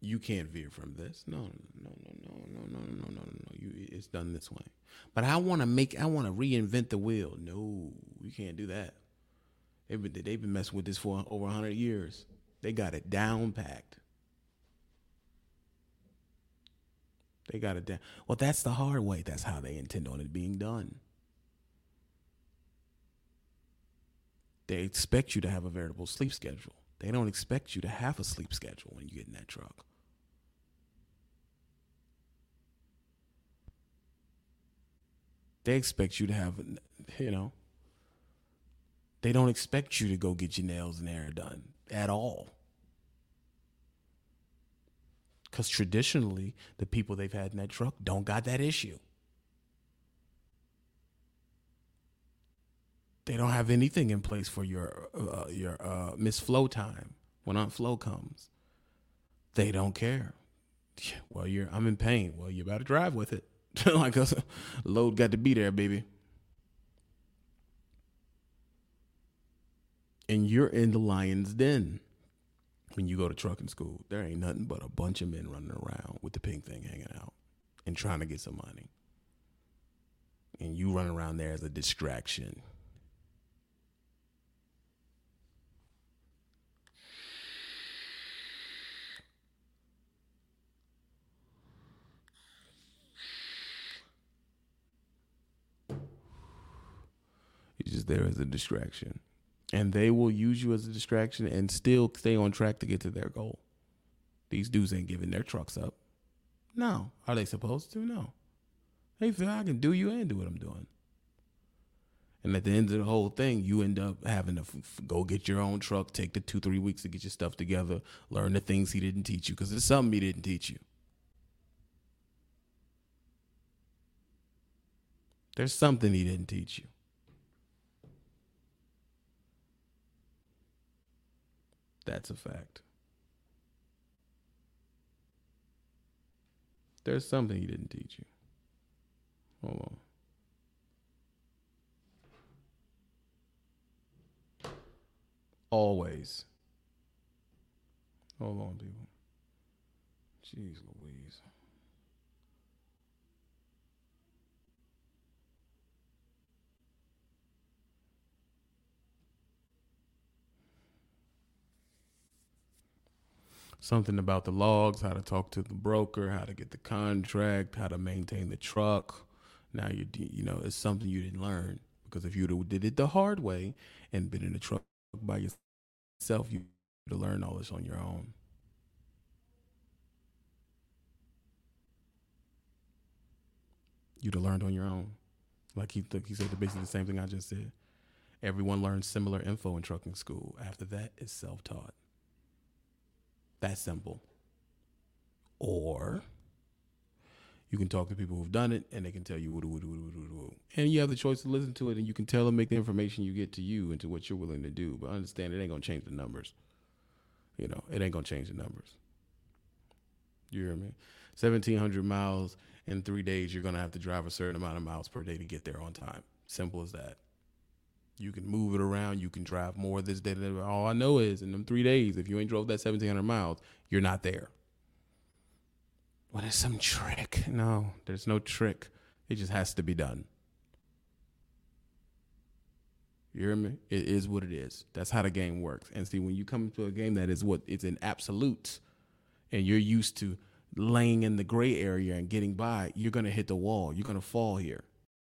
You can't veer from this. No, no, no, no, no, no, no, no, no, no. You, it's done this way. But I want to make, I want to reinvent the wheel. No, you can't do that. They've been, they've been messing with this for over hundred years. They got it down packed. They got it down. Well, that's the hard way. That's how they intend on it being done. They expect you to have a veritable sleep schedule. They don't expect you to have a sleep schedule when you get in that truck. They expect you to have, you know, they don't expect you to go get your nails and hair done. at all. Because traditionally, the people they've had in that truck don't got that issue. They don't have anything in place for your uh, your uh, miss flow time when Aunt Flow comes. They don't care. Well, you're I'm in pain. Well, you better drive with it. like a load got to be there, baby. And you're in the lion's den when you go to trucking school. There ain't nothing but a bunch of men running around with the pink thing hanging out and trying to get some money. And you run around there as a distraction. You're just there as a distraction. And they will use you as a distraction and still stay on track to get to their goal. These dudes ain't giving their trucks up. No. Are they supposed to? No. They feel I can do you and do what I'm doing. And at the end of the whole thing, you end up having to f- f- go get your own truck, take the two, three weeks to get your stuff together, learn the things he didn't teach you, because there's something he didn't teach you. There's something he didn't teach you. That's a fact. There's something he didn't teach you. Hold on. Always. Hold on, people. Jeez Louise. Something about the logs, how to talk to the broker, how to get the contract, how to maintain the truck. Now you you know it's something you didn't learn because if you did it the hard way and been in the truck by yourself, you would have learned all this on your own. You'd have learned on your own. Like he he said basically the same thing I just said. Everyone learns similar info in trucking school. After that, it's self taught. That simple. Or you can talk to people who've done it and they can tell you, woo, woo, woo, and you have the choice to listen to it and you can tell them, make the information you get to you into what you're willing to do. But understand it ain't to change the numbers. You know, it ain't to change the numbers. You hear me? 1,700 miles in three days, you're to have to drive a certain amount of miles per day to get there on time. Simple as that. You can move it around. You can drive more this day. All I know is in them three days, if you ain't drove that 1,700 miles, you're not there. Well, there's some trick. No, there's no trick. It just has to be done. You hear me? It is what it is. That's how the game works. And see, when you come into a game that is what it's in absolute, and you're used to laying in the gray area and getting by, you're gonna hit the wall. You're gonna fall here.